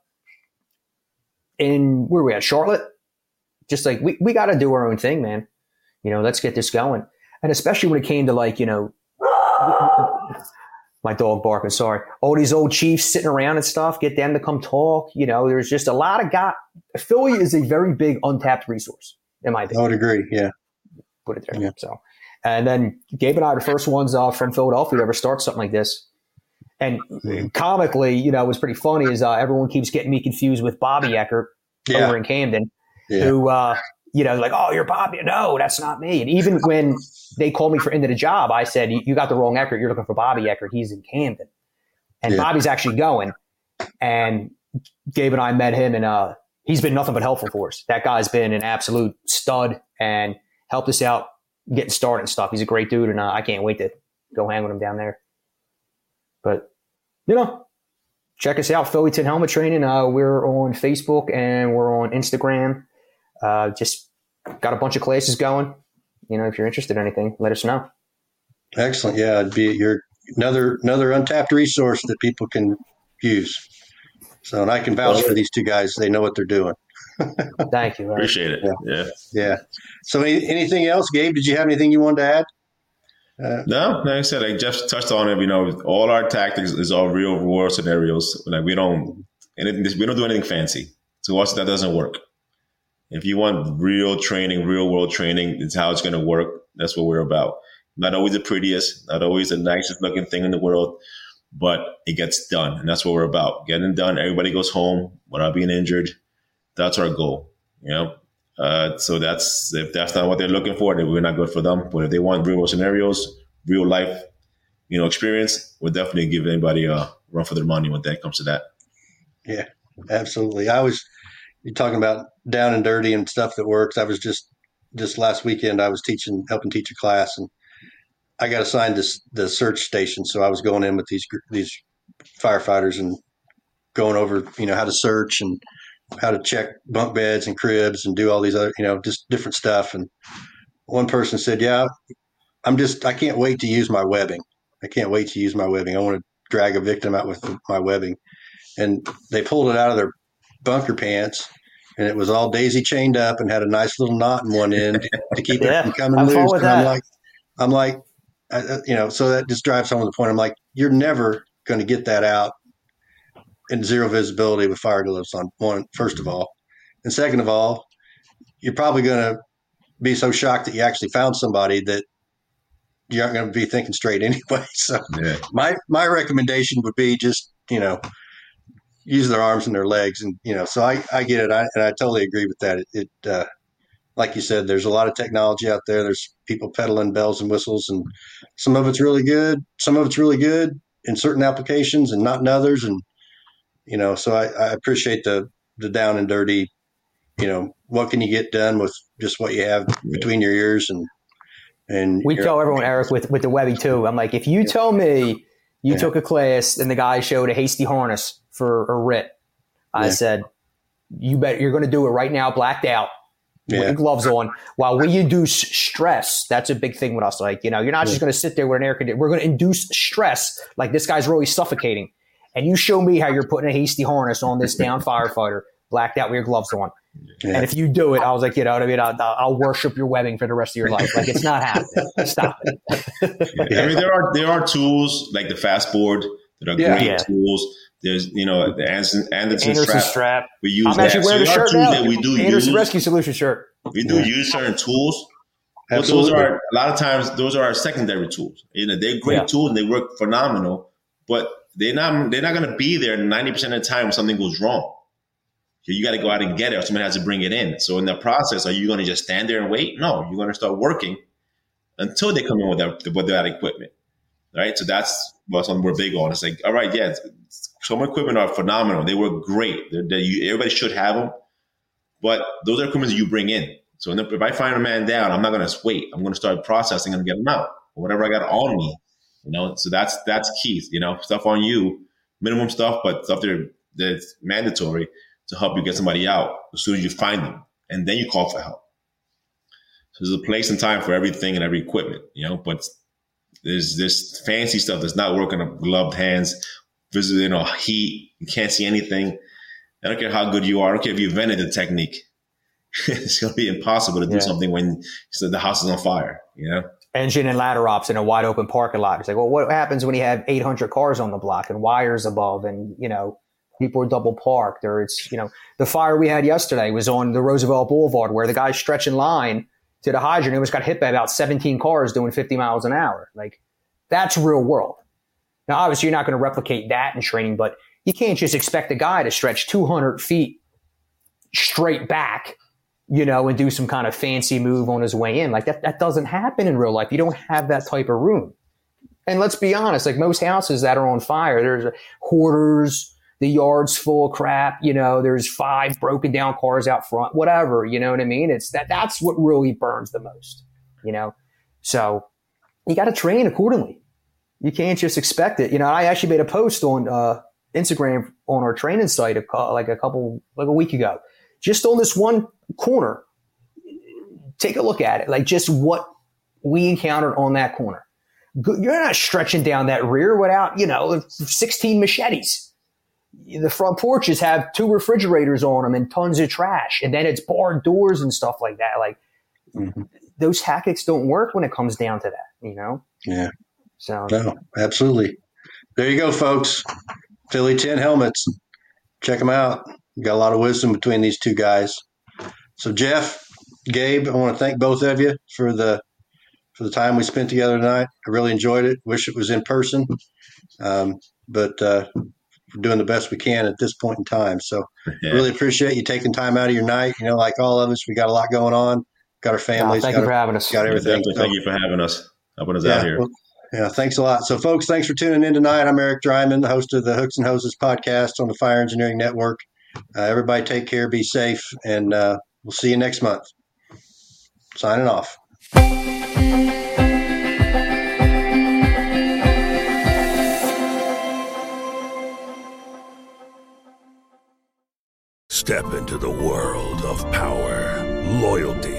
S4: in where we at Charlotte. Just like we, we got to do our own thing, man. You know, let's get this going. And especially when it came to like, you know, my dog barking, sorry. All these old chiefs sitting around and stuff, get them to come talk. You know, there's just a lot of got Philly is a very big untapped resource, in my opinion.
S2: I would agree, yeah.
S4: Put it there. Yeah. So and then Gabe and I are the first ones uh, from Philadelphia to ever start something like this. And comically, you know, it was pretty funny is uh, everyone keeps getting me confused with Bobby Eckert yeah. over in Camden, yeah. who uh, you know, like, oh, you're Bobby. No, that's not me. And even when they called me for into the job, I said, you got the wrong Eckert. You're looking for Bobby Eckert. He's in Camden. And yeah. Bobby's actually going. And Gabe and I met him, and uh, he's been nothing but helpful for us. That guy's been an absolute stud and helped us out getting started and stuff. He's a great dude, and uh, I can't wait to go hang with him down there. But, you know, check us out, Philly Tin Helmet Training. Uh, we're on Facebook and we're on Instagram uh, just got a bunch of classes going. You know, if you're interested in anything, let us know.
S2: Excellent. Yeah, it'd be your another another untapped resource that people can use. So, and I can vouch well, for these two guys; they know what they're doing.
S4: Thank you.
S3: Appreciate it. Yeah. yeah.
S2: yeah. So, any, anything else, Gabe? Did you have anything you wanted to add?
S3: Uh, no, like I said, like Jeff touched on it. You know, all our tactics is all real world scenarios. Like we don't, and we don't do anything fancy. So us, that doesn't work. If you want real training, real world training, it's how it's going to work. That's what we're about. Not always the prettiest, not always the nicest looking thing in the world, but it gets done. And that's what we're about. Getting done. Everybody goes home without being injured. That's our goal. You know? Uh, so that's, if that's not what they're looking for, then we're not good for them. But if they want real world scenarios, real life, you know, experience, we'll definitely give anybody a run for their money when that comes to that.
S2: Yeah, absolutely. I was, you're talking about down and dirty and stuff that works. I was just just last weekend I was teaching helping teach a class and I got assigned this the search station, so I was going in with these these firefighters and going over you know how to search and how to check bunk beds and cribs and do all these other you know just different stuff. And one person said, "Yeah, I'm just I can't wait to use my webbing. I can't wait to use my webbing. I want to drag a victim out with my webbing." And they pulled it out of their bunker pants and it was all daisy chained up and had a nice little knot in one end to keep yeah, it from coming I'm loose. And I'm like, I'm like, I, uh, you know, so that just drives home the point. I'm like, you're never going to get that out in zero visibility with fire gloves on. One, first of all, and second of all, you're probably going to be so shocked that you actually found somebody that you aren't going to be thinking straight anyway. So yeah. my my recommendation would be just you know use their arms and their legs, and you know. So I, I get it, I, and I totally agree with that. It, it uh, like you said, there's a lot of technology out there. There's people peddling bells and whistles, and some of it's really good. Some of it's really good in certain applications, and not in others. And you know, so I, I appreciate the the down and dirty. You know, what can you get done with just what you have between your ears and and
S4: we tell everyone, Eric, with with the Webby too. I'm like, if you tell me you yeah. took a class and the guy showed a hasty harness for a RIT. I yeah. said, you bet you're going to do it right now, blacked out. yeah. with gloves on while we induce stress. That's a big thing with us. Like, you know, you're not yeah. just going to sit there with an air conditioner. We're going to induce stress. Like this guy's really suffocating. And you show me how you're putting a hasty harness on this down firefighter, blacked out with your gloves on. Yeah. And if you do it, I was like, you know what I mean? I'll, I'll, worship your webbing for the rest of your life. Like it's not happening. Stop it.
S3: I mean, there are there are tools like the fast board that are great tools there's, you know, the Anderson, Anderson, Anderson strap. strap. We use
S4: I'm
S3: that.
S4: actually wearing so the shirt now. That we do Anderson use. Rescue Solution shirt.
S3: We do yeah. use certain tools. But those are a lot of times those are our secondary tools. You know, they're great yeah. tools and they work phenomenal, but they're not they're not going to be there ninety percent of the time when something goes wrong. You got to go out and get it, or somebody has to bring it in. So in the process, are you going to just stand there and wait? No, you're going to start working until they come in with that with that equipment, right? So that's what something we're big on. It's like, all right, yeah, some equipment are phenomenal. They work great. They're, they're, you, everybody should have them. But those are equipment you bring in. So if I find a man down, I'm not going to wait. I'm going to start processing and get them out. Whatever I got on me, you know. So that's that's key. You know, stuff on you, minimum stuff, but stuff that that's mandatory to help you get somebody out as soon as you find them, and then you call for help. So there's a place and time for everything and every equipment, you know. But there's this fancy stuff that's not working on gloved hands visible, you know, heat. You can't see anything. I don't care how good you are. I don't care if you invented the technique. it's going to be impossible to do yeah. something when the house is on fire, you know?
S4: Engine and ladder ops in a wide open parking lot. It's like, well, what happens when you have 800 cars on the block and wires above and, you know, people are double parked or it's, you know, the fire we had yesterday was on the Roosevelt Boulevard where the guy stretching line to the hydrant and was got hit by about 17 cars doing 50 miles an hour. Like that's real world. Now, obviously, you're not going to replicate that in training, but you can't just expect a guy to stretch 200 feet straight back, you know, and do some kind of fancy move on his way in. Like that, that doesn't happen in real life. You don't have that type of room. And let's be honest, like most houses that are on fire, there's hoarders, the yard's full of crap, you know, there's five broken down cars out front, whatever, you know what I mean? It's that, that's what really burns the most, you know? So you got to train accordingly. You can't just expect it. You know, I actually made a post on uh, Instagram on our training site a, like a couple, like a week ago, just on this one corner. Take a look at it, like just what we encountered on that corner. You're not stretching down that rear without, you know, 16 machetes. The front porches have two refrigerators on them and tons of trash. And then it's barred doors and stuff like that. Like mm-hmm. those tactics don't work when it comes down to that, you know?
S2: Yeah. So no, absolutely. There you go, folks. Philly Tin helmets. Check them out. Got a lot of wisdom between these two guys. So Jeff, Gabe, I want to thank both of you for the for the time we spent together tonight. I really enjoyed it. Wish it was in person, um, but uh, we're doing the best we can at this point in time. So yeah. really appreciate you taking time out of your night. You know, like all of us, we got a lot going on. Got our families.
S4: Oh, thank
S2: got
S4: you for having us.
S3: Got everything. Thank, thank you for having us. Helping us yeah, out here.
S2: Well, yeah, thanks a lot. So, folks, thanks for tuning in tonight. I'm Eric Dreiman, the host of the Hooks and Hoses podcast on the Fire Engineering Network. Uh, everybody take care, be safe, and uh, we'll see you next month. Signing off.
S5: Step into the world of power, loyalty